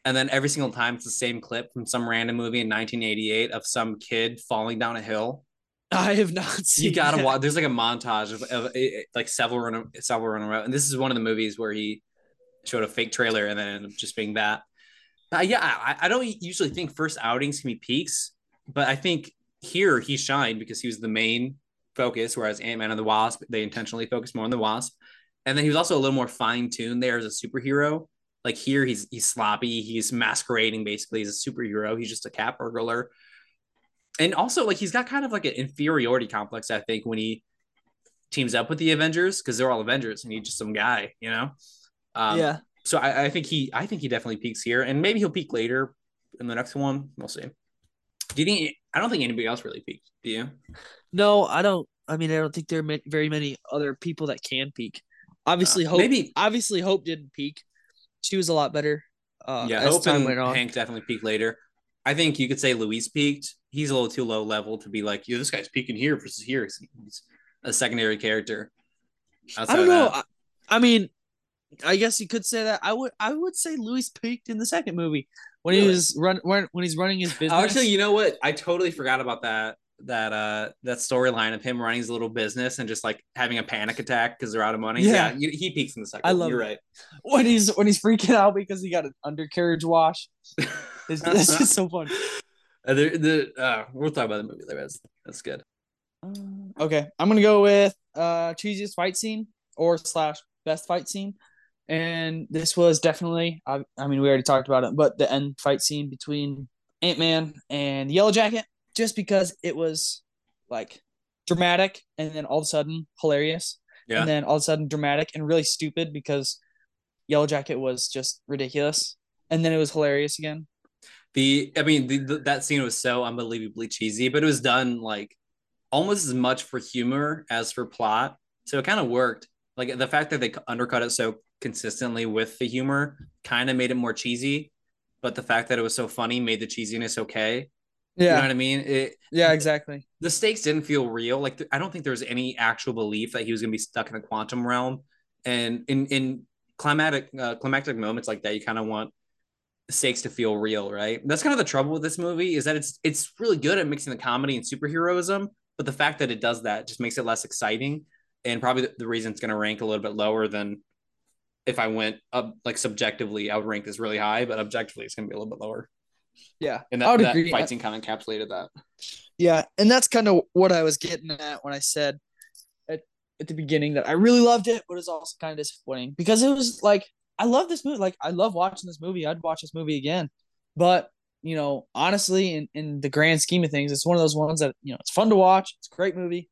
And then every single time it's the same clip from some random movie in 1988 of some kid falling down a hill. I have not seen. You gotta that. watch. There's like a montage of, of, of like several run several run around, and this is one of the movies where he showed a fake trailer and then just being that. Uh, yeah, I, I don't usually think first outings can be peaks, but I think here he shined because he was the main focus, whereas Ant Man and the Wasp they intentionally focused more on the Wasp, and then he was also a little more fine tuned there as a superhero like here, he's he's sloppy. He's masquerading basically as a superhero. He's just a cat burglar. And also, like he's got kind of like an inferiority complex. I think when he teams up with the Avengers because they're all Avengers and he's just some guy, you know. Um, yeah. So I, I think he I think he definitely peaks here, and maybe he'll peak later in the next one. We'll see. Do you think? I don't think anybody else really peaked. Do you? No, I don't. I mean, I don't think there are very many other people that can peak. Obviously, uh, hope. Maybe obviously hope didn't peak she was a lot better. Uh, yeah, Hope and Hank definitely peaked later. I think you could say Luis peaked. He's a little too low level to be like, yo, this guy's peaking here versus here. He's a secondary character. Outside I don't know. I, I, mean, I guess you could say that. I would I would say Luis peaked in the second movie when really? he was run when, when he's running his business. Actually, you know what? I totally forgot about that that uh that storyline of him running his little business and just like having a panic attack because they're out of money. Yeah, yeah he peaks in the second. I love. You're it. right. When he's when he's freaking out because he got an undercarriage wash. it's, it's just so fun. Uh, the, the, uh, we'll talk about the movie there. That's that's good. Um, okay, I'm gonna go with uh cheesiest fight scene or slash best fight scene, and this was definitely. I, I mean, we already talked about it, but the end fight scene between Ant Man and Yellow Jacket just because it was like dramatic and then all of a sudden hilarious. Yeah. And then all of a sudden dramatic and really stupid because Yellow Jacket was just ridiculous. And then it was hilarious again. The I mean, the, the, that scene was so unbelievably cheesy, but it was done like almost as much for humor as for plot. So it kind of worked. Like the fact that they undercut it so consistently with the humor kind of made it more cheesy, but the fact that it was so funny made the cheesiness okay. Yeah. You know what I mean? It, yeah, exactly. The stakes didn't feel real. Like I don't think there was any actual belief that he was going to be stuck in the quantum realm. And in in climatic uh, climactic moments like that, you kind of want stakes to feel real, right? That's kind of the trouble with this movie is that it's it's really good at mixing the comedy and superheroism, but the fact that it does that just makes it less exciting, and probably the, the reason it's going to rank a little bit lower than if I went up like subjectively, I would rank this really high, but objectively, it's going to be a little bit lower. Yeah, and that, that fight scene kind of encapsulated that. Yeah, and that's kind of what I was getting at when I said at, at the beginning that I really loved it, but it's also kind of disappointing because it was like I love this movie. Like I love watching this movie. I'd watch this movie again. But you know, honestly, in, in the grand scheme of things, it's one of those ones that you know it's fun to watch. It's a great movie,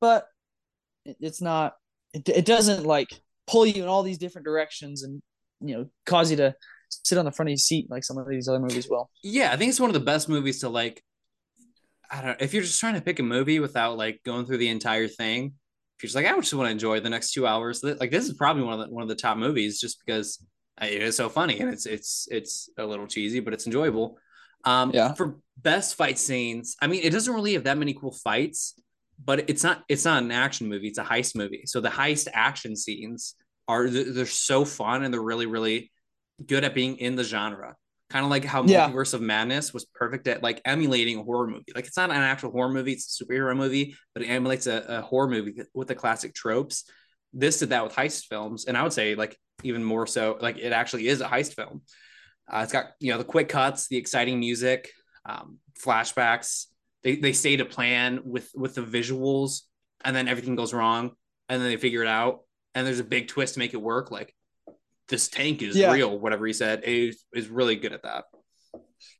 but it, it's not. It, it doesn't like pull you in all these different directions and you know cause you to sit on the front of your seat like some of these other movies will. Yeah, I think it's one of the best movies to like. I don't know if you're just trying to pick a movie without like going through the entire thing if you're just like, I just want to enjoy the next two hours, like this is probably one of the one of the top movies just because it is so funny and it's it's it's a little cheesy, but it's enjoyable. Um, yeah. For best fight scenes, I mean, it doesn't really have that many cool fights, but it's not it's not an action movie; it's a heist movie. So the heist action scenes are they're so fun and they're really really good at being in the genre kind of like how yeah. Multiverse of Madness was perfect at like emulating a horror movie. Like it's not an actual horror movie; it's a superhero movie, but it emulates a, a horror movie with the classic tropes. This did that with heist films, and I would say like even more so, like it actually is a heist film. Uh, it's got you know the quick cuts, the exciting music, um, flashbacks. They they stay to plan with with the visuals, and then everything goes wrong, and then they figure it out, and there's a big twist to make it work. Like this tank is yeah. real, whatever he said, is is really good at that.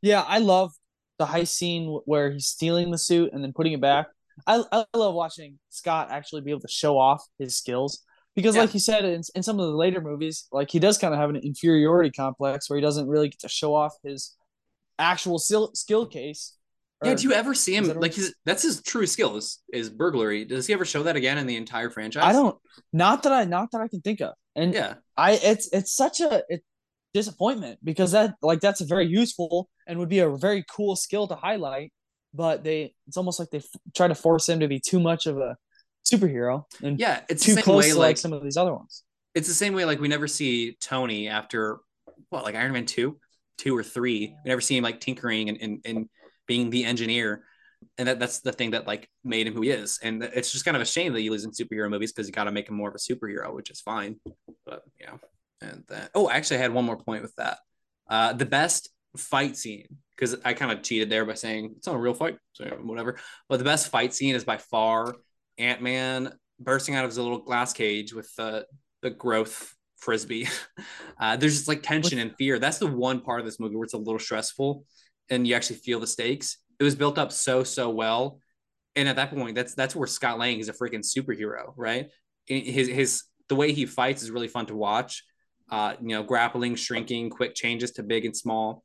Yeah, I love the heist scene where he's stealing the suit and then putting it back. I, I love watching Scott actually be able to show off his skills because, yeah. like you said, in, in some of the later movies, like he does kind of have an inferiority complex where he doesn't really get to show off his actual skill, skill case. yeah, do you ever see him like his that's his true skill is is burglary. Does he ever show that again in the entire franchise? I don't not that I not that I can think of. And yeah, I it's it's such a it, disappointment because that like that's a very useful and would be a very cool skill to highlight. But they it's almost like they f- try to force him to be too much of a superhero and yeah, it's too close way, to like, like some of these other ones. It's the same way like we never see Tony after what like Iron Man two, two or three. We never see him like tinkering and and, and being the engineer and that, that's the thing that like made him who he is. And it's just kind of a shame that he lives in superhero movies because you got to make him more of a superhero, which is fine. But yeah, and that. Oh, actually, I had one more point with that. Uh, the best fight scene because I kind of cheated there by saying it's not a real fight, so whatever. But the best fight scene is by far Ant Man bursting out of his little glass cage with the the growth frisbee. Uh, there's just like tension and fear. That's the one part of this movie where it's a little stressful, and you actually feel the stakes it was built up so so well. And at that point that's that's where scott lang is a freaking superhero right? His his the way he fights is really fun to watch. Uh you know grappling shrinking quick changes to big and small.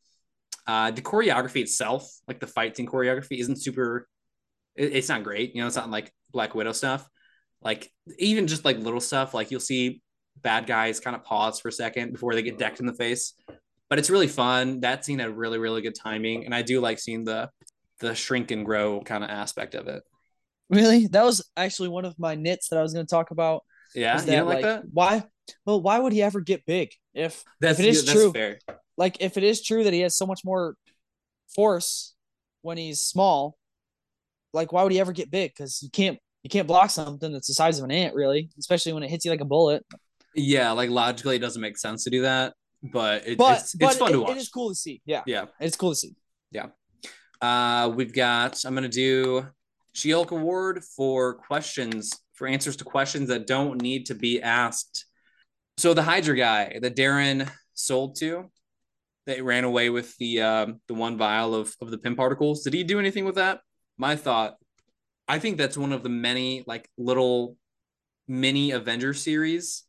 Uh the choreography itself like the fight scene choreography isn't super it, it's not great. You know it's not like black widow stuff. Like even just like little stuff like you'll see bad guys kind of pause for a second before they get decked in the face. But it's really fun. That scene had really really good timing. And i do like seeing the the shrink and grow kind of aspect of it. Really? That was actually one of my nits that I was going to talk about. Yeah, that, you don't like, like, that? Why? Well, why would he ever get big if that's, if it is true? Fair. Like if it is true that he has so much more force when he's small, like why would he ever get big? Because you can't you can't block something that's the size of an ant, really, especially when it hits you like a bullet. Yeah, like logically, it doesn't make sense to do that, but, it, but it's, it's fun it, to watch. It is cool to see. Yeah, yeah, it's cool to see. Yeah. Uh, we've got, I'm going to do She-Hulk Award for questions, for answers to questions that don't need to be asked. So the Hydra guy that Darren sold to, that ran away with the um, the one vial of, of the Pym particles. Did he do anything with that? My thought, I think that's one of the many like little mini Avenger series,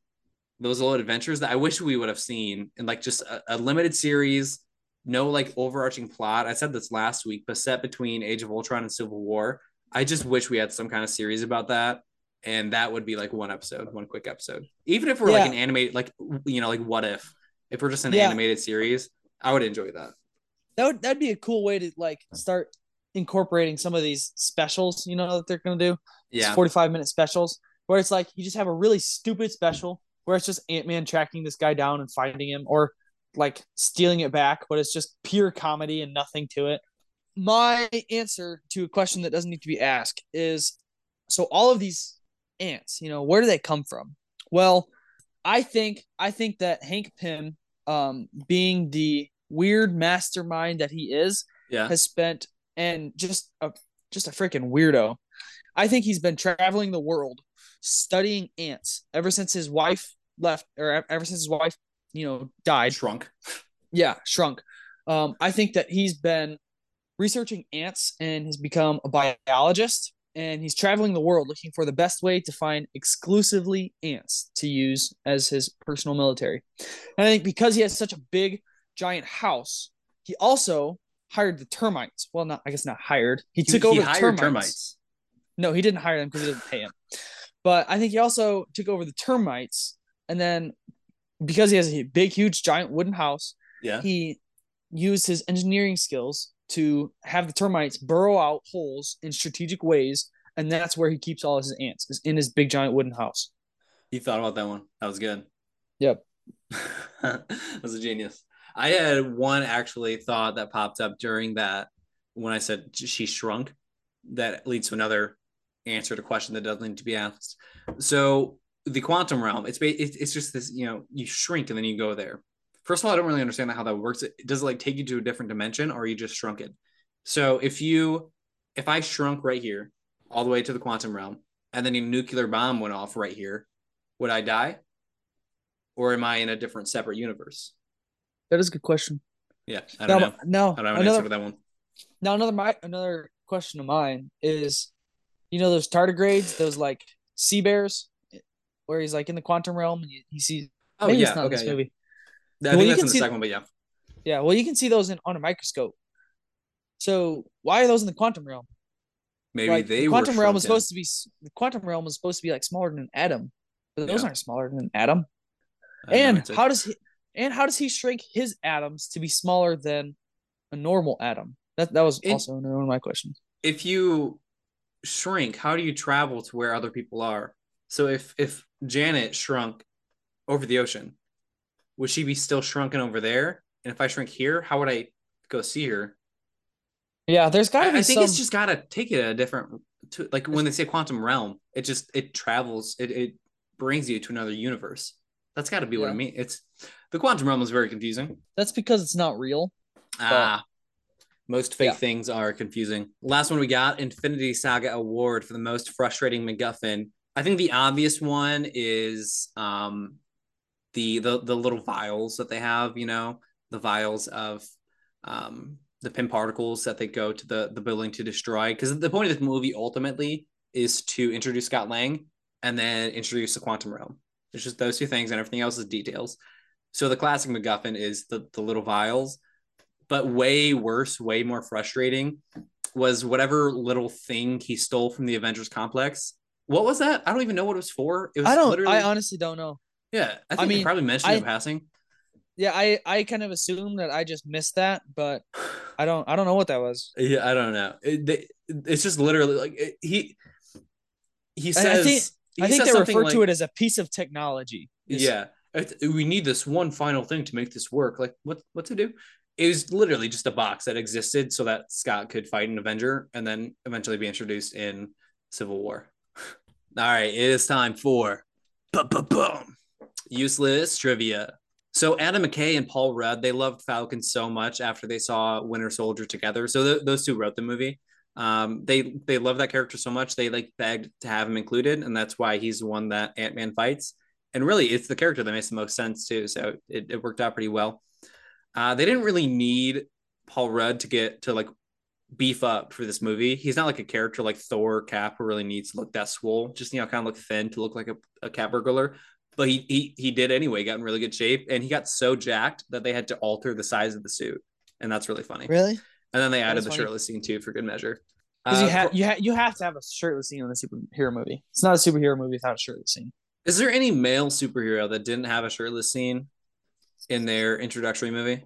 those little adventures that I wish we would have seen in like just a, a limited series no like overarching plot. I said this last week, but set between Age of Ultron and Civil War. I just wish we had some kind of series about that. And that would be like one episode, one quick episode. Even if we're like an animated, like you know, like what if? If we're just an Yeah. animated series, I would enjoy that. That would that'd be a cool way to like start incorporating some of these specials, you know, that they're gonna do. Yeah. 45 minute specials where it's like you just have a really stupid special where it's just Ant-Man tracking this guy down and finding him or like stealing it back, but it's just pure comedy and nothing to it. My answer to a question that doesn't need to be asked is so all of these ants, you know, where do they come from? Well, I think I think that Hank Pym, um, being the weird mastermind that he is, Yeah. has spent and just a just a freaking weirdo. I think he's been traveling the world studying ants ever since his wife left or ever since his wife, you know, died. Shrunk. Yeah, shrunk. Um, I think that he's been researching ants and has become a biologist and he's traveling the world looking for the best way to find exclusively ants to use as his personal military. And I think because he has such a big giant house, he also hired the termites. Well, not I guess not hired. He, He, took he over the hired termites. termites. No, he didn't hire them because he didn't pay him. But I think he also took over the termites, and then because he has a big, huge, giant wooden house, Yeah. he used his engineering skills to have the termites burrow out holes in strategic ways, and that's where he keeps all his ants is in his big, giant wooden house. You thought about that one. That was good. Yep. that was a genius. I had one actually thought that popped up during that when I said she shrunk. That leads to another answer to a question that doesn't need to be asked. So the quantum realm, it's it's just this, you know, you shrink and then you go there. First of all, I don't really understand how that works. Does it like take you to a different dimension or you just shrunk it? So if you if I shrunk right here all the way to the quantum realm and then a nuclear bomb went off right here, would I die? Or am I in a different separate universe? That is a good question. Yeah, I don't now, know. now I don't have an answer another for that one. now another my another question of mine is, you know, those tardigrades, those like sea bears, where he's like in the quantum realm and he, he sees. Oh maybe yeah, it's not okay. this yeah. movie. I Well, think you that's can in the see- second one, but yeah. Yeah, well, you can see those in on a microscope. So why are those in the quantum realm? Maybe like they the were quantum realm was supposed to be the quantum realm was supposed to be like smaller than an atom, but those Yeah. aren't smaller than an atom. I have no And how does he and how does he shrink his atoms to be smaller than a normal atom? That that was It- also one of my questions. if you shrink, how do you travel to where other people are? So if if Janet shrunk over the ocean, would she be still shrunken over there? And if I shrink here, how would I go see her? Yeah, there's got to I, be I think some. it's just gotta take it a different to like when they say quantum realm, it just it travels, it it brings you to another universe. That's gotta be what I mean. It's the quantum realm is very confusing. that's because it's not real. Ah, most fake Yeah. things are confusing. Last one we got Infinity Saga Award for the most frustrating MacGuffin. I think the obvious one is um the the the little vials that they have. You know, the vials of um the Pym particles that they go to the the building to destroy. Because the point of this movie ultimately is to introduce Scott Lang and then introduce the quantum realm. It's just those two things, and everything else is details. So the classic MacGuffin is the the little vials but way worse, way more frustrating was whatever little thing he stole from the Avengers complex. What was that? I don't even know what it was for. It was I don't. literally I honestly don't know. yeah. I I think I mean, probably mentioned I- it in passing. Yeah, I I kind of assume that I just missed that, but I don't I don't know what that was. Yeah, I don't know. It, they, it's just literally like it, he he I says. think- he I think they refer to it as a piece of technology. Is- Yeah, It- we need this one final thing to make this work. Like what? What to do? It was literally just a box that existed so that Scott could fight an Avenger and then eventually be introduced in Civil War. All right, it is time for boom useless trivia. So Adam McKay and Paul Rudd, they loved Falcon so much after they saw Winter Soldier together. So th- those two wrote the movie. Um, they they love that character so much they like begged to have him included, and that's why he's the one that Ant Man fights. And really, it's the character that makes the most sense too. So it, it worked out pretty well. Uh, they didn't really need Paul Rudd to get to like beef up for this movie. He's not like a character like Thor, or Cap, who really needs to look that swole. Just you know, kind of look thin to look like a, a Cap burglar. But he he he did anyway. Got in really good shape, and he got so jacked that they had to alter the size of the suit. and that's really funny. Really? And then they That added is the funny. shirtless scene too for good measure. Because Uh, you have you ha- you have to have a shirtless scene in a superhero movie. It's not a superhero movie without a shirtless scene. is there any male superhero that didn't have a shirtless scene in their introductory movie?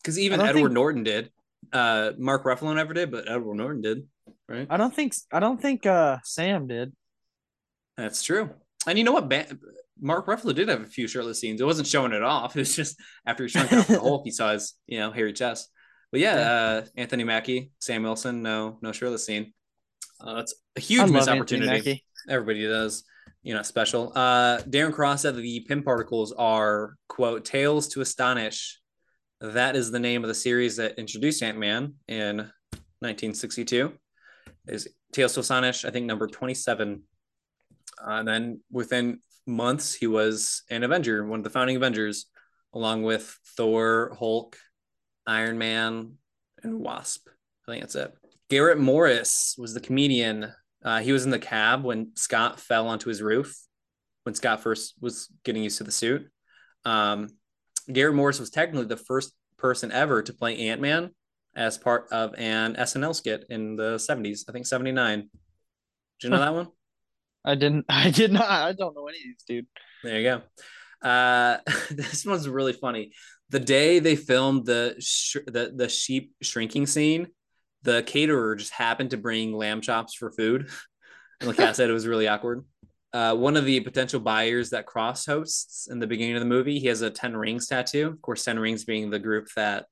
Because even Edward think- Norton did. Uh, Mark Ruffalo never did, but Edward Norton did. Right. I don't think I don't think uh Sam did. That's true. And you know what? Ba- Mark Ruffalo did have a few shirtless scenes. It wasn't showing it off. It was just after he shrunk down the Hulk, he saw his, you know, hairy chest. But yeah, uh, Anthony Mackie, Sam Wilson, no, no shirtless scene. Uh, that's a huge missed opportunity. Everybody does, you know, special. Uh, Darren Cross said that the Pym particles are quote tales to astonish. That is the name of the series that introduced Ant Man in 1962. Is Tales to Astonish? I think number 27. Uh, and then within months, he was an Avenger, one of the founding Avengers, along with Thor, Hulk, Iron Man, and Wasp. I think that's it. Garrett Morris was the comedian. Uh, he was in the cab when Scott fell onto his roof when Scott first was getting used to the suit. Um, Garrett Morris was technically the first person ever to play Ant Man as part of an SNL skit in the 70s, I think 79. Did you know that one? I didn't. I did not. I don't know any of these, dude. There you go. Uh, this one's really funny. The day they filmed the sh- the the sheep shrinking scene, the caterer just happened to bring lamb chops for food, and the cat said it was really awkward. Uh, one of the potential buyers that Cross hosts in the beginning of the movie, he has a Ten Rings tattoo. Of course, Ten Rings being the group that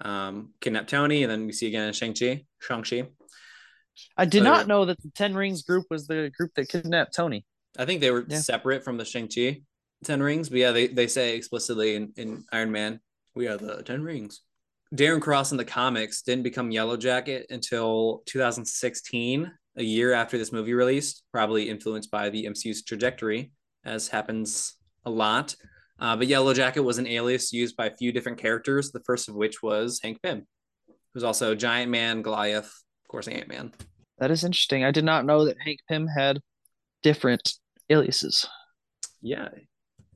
um, kidnapped Tony, and then we see again in Shang Chi. Shang Chi. I did So- not know that the Ten Rings group was the group that kidnapped Tony. I think they were Yeah. separate from the Shang-Chi Ten Rings, but yeah, they, they say explicitly in, in Iron Man, we are the Ten Rings. Darren Cross in the comics didn't become Yellow Jacket until 2016, a year after this movie released, probably influenced by the MCU's trajectory, as happens a lot. Uh, but Yellow Jacket was an alias used by a few different characters, the first of which was Hank Pym, who's also Giant Man, Goliath, of course, Ant Man. That is interesting. I did not know that Hank Pym had different aliases. yeah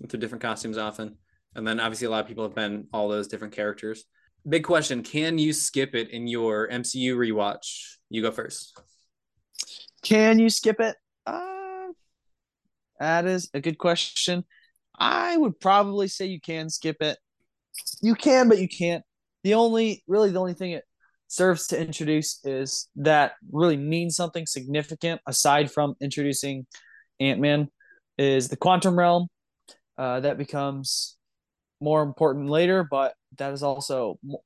with the different costumes often and then obviously a lot of people have been all those different characters big question can you skip it in your mcu rewatch you go first Can you skip it? Uh, that is a good question. I would probably say you can skip it. You can, but you can't. The only, really, the only thing it serves to introduce is that really means something significant aside from introducing Ant Man is the quantum realm. Uh, that becomes more important later, but that is also mo-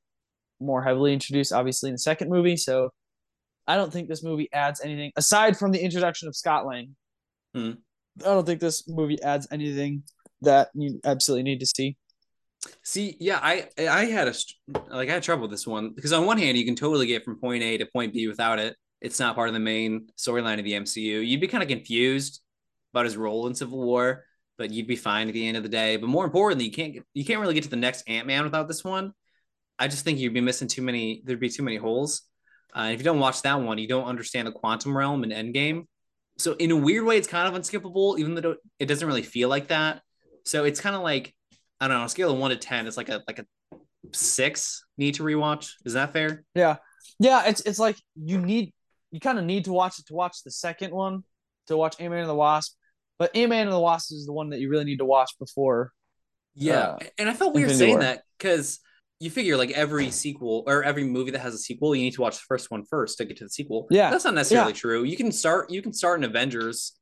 more heavily introduced, obviously, in the second movie. So I don't think this movie adds anything aside from the introduction of Scott Lang. Hmm. I don't think this movie adds anything that you absolutely need to see. see yeah i i had a like i had trouble with this one because on one hand you can totally get from point a to point b without it it's not part of the main storyline of the mcu you'd be kind of confused about his role in civil war but you'd be fine at the end of the day but more importantly you can't you can't really get to the next ant-man without this one i just think you'd be missing too many there'd be too many holes uh, if you don't watch that one you don't understand the quantum realm and endgame so in a weird way it's kind of unskippable even though it doesn't really feel like that so it's kind of like i don't know on a scale of 1 to 10 it's like a like a 6 need to rewatch is that fair Yeah, yeah. It's it's like you need you kind of need to watch it to watch the second one to watch Ant Man and the Wasp, but Ant Man and the Wasp is the one that you really need to watch before. Yeah, Uh, and I felt weird Infinity saying War. that because you figure like every sequel or every movie that has a sequel, you need to watch the first one first to get to the sequel. Yeah, that's not necessarily true. You can start you can start in Avengers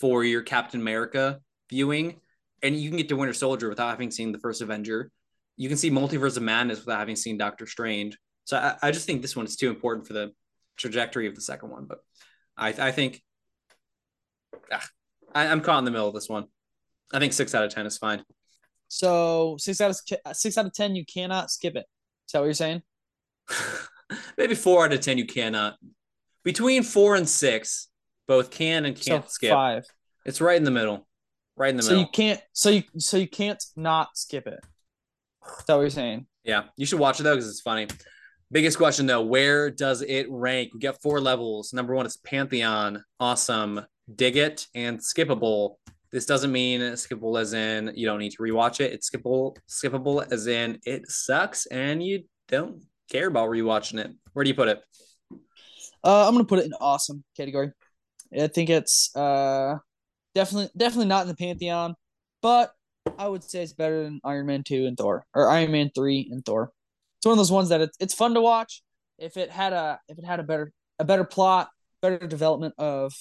for your Captain America viewing, and you can get to Winter Soldier without having seen the first Avenger. You can see Multiverse of Madness without having seen Doctor Strange. So I, I just think this one is too important for the trajectory of the second one. But I I think ah, I, I'm caught in the middle of this one. I think six out of ten is fine. So six out of uh, six out of ten, you cannot skip it. Is that what you're saying? Maybe four out of ten you cannot. Between four and six, both can and can't so skip. five. It's right in the middle. Right in the So middle. So you can't. So you so you can't not skip it. Is that what you're saying? Yeah, you should watch it though because it's funny. Biggest question though, where does it rank? We got four levels. Number one is Pantheon, awesome, dig it, and skippable. This doesn't mean skippable as in you don't need to rewatch it. It's skippable, skippable as in it sucks and you don't care about rewatching it. Where do you put it? Uh, I'm gonna put it in awesome category. I think it's uh definitely definitely not in the pantheon, but I would say it's better than Iron Man two and Thor or Iron Man three and Thor. It's one of those ones that it's it's fun to watch. If it had a if it had a better a better plot, better development of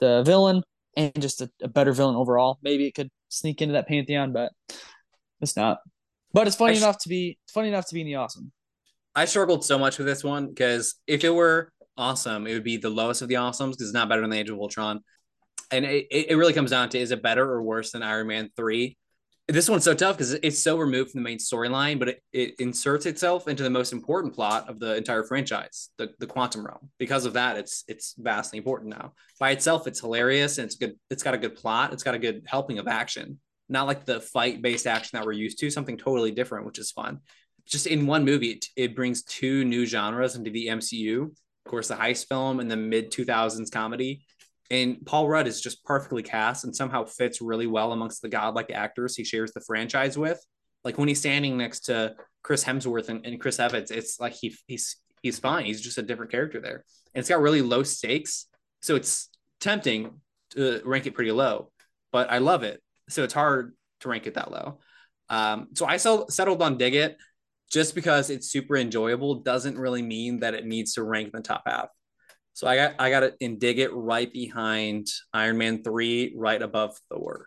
the villain, and just a, a better villain overall, maybe it could sneak into that pantheon, but it's not. But it's funny I sh- enough to be it's funny enough to be in the awesome. I struggled so much with this one because if it were awesome, it would be the lowest of the awesomes because it's not better than the Age of Ultron. And it, it really comes down to is it better or worse than Iron Man 3? This one's so tough because it's so removed from the main storyline, but it, it inserts itself into the most important plot of the entire franchise, the, the quantum realm. Because of that, it's it's vastly important now. By itself, it's hilarious and it's good, it's got a good plot, it's got a good helping of action. Not like the fight-based action that we're used to, something totally different, which is fun. Just in one movie, it, it brings two new genres into the MCU of course, the heist film and the mid 2000s comedy. And Paul Rudd is just perfectly cast and somehow fits really well amongst the godlike actors he shares the franchise with. Like when he's standing next to Chris Hemsworth and, and Chris Evans, it's like he he's he's fine. He's just a different character there. And it's got really low stakes. So it's tempting to rank it pretty low, but I love it. So it's hard to rank it that low. Um, so I settled on Dig It just because it's super enjoyable doesn't really mean that it needs to rank in the top half. So I got I got it in dig it right behind Iron Man 3, right above Thor.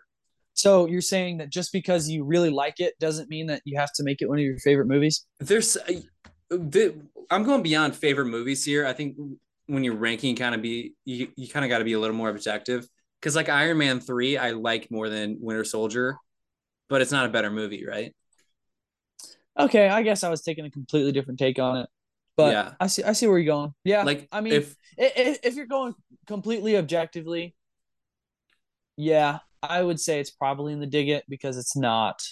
So you're saying that just because you really like it doesn't mean that you have to make it one of your favorite movies? There's uh, the, I'm going beyond favorite movies here. I think when you're ranking kind of be you, you kind of got to be a little more objective cuz like Iron Man 3 I like more than Winter Soldier, but it's not a better movie, right? Okay, I guess I was taking a completely different take on it. But yeah. I see I see where you're going. Yeah. Like I mean if if, if you're going completely objectively, yeah, I would say it's probably in the dig it because it's not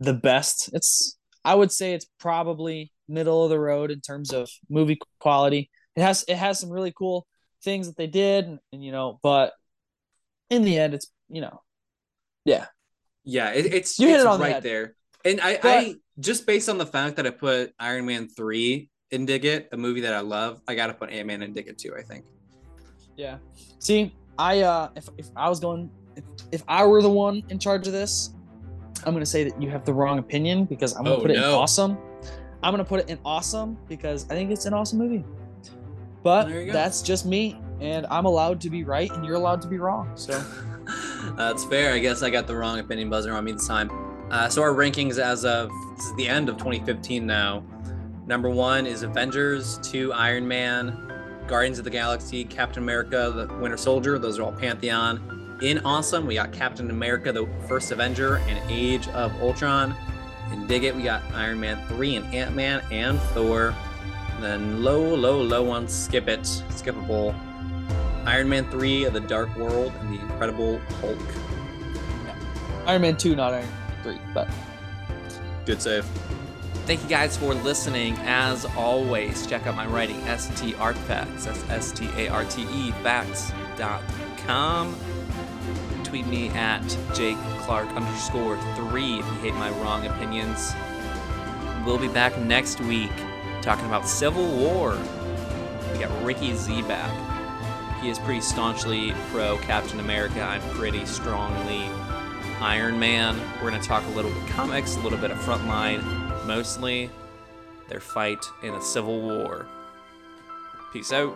the best. It's I would say it's probably middle of the road in terms of movie quality. It has it has some really cool things that they did and, and you know, but in the end it's you know, yeah. Yeah, it, it's you hit it's it on right the there. And I, but, I just based on the fact that I put Iron Man 3 in Dig It, a movie that I love, I gotta put Ant Man in Dig It too, I think. Yeah. See, I uh if if I was going if, if I were the one in charge of this, I'm gonna say that you have the wrong opinion because I'm gonna oh, put it no. in awesome. I'm gonna put it in awesome because I think it's an awesome movie. But that's just me, and I'm allowed to be right, and you're allowed to be wrong. So that's fair. I guess I got the wrong opinion buzzer on me this time. Uh, so our rankings as of this is the end of 2015 now. Number one is Avengers, two Iron Man, Guardians of the Galaxy, Captain America, the Winter Soldier. Those are all Pantheon. In Awesome, we got Captain America, the First Avenger, and Age of Ultron. In Dig It, we got Iron Man 3 and Ant Man and Thor. And then low, low, low on Skip It, Skippable. Iron Man 3 of the Dark World and the Incredible Hulk. Yeah. Iron Man 2, not Iron Man three, but good save. Thank you guys for listening. As always, check out my writing, ST Facts. That's S T A R T E facts.com. Tweet me at Jake Clark underscore three if you hate my wrong opinions. We'll be back next week talking about Civil War. We got Ricky Z back. He is pretty staunchly pro Captain America. I'm pretty strongly Iron Man. We're going to talk a little bit comics, a little bit of Frontline, mostly their fight in a civil war. Peace out.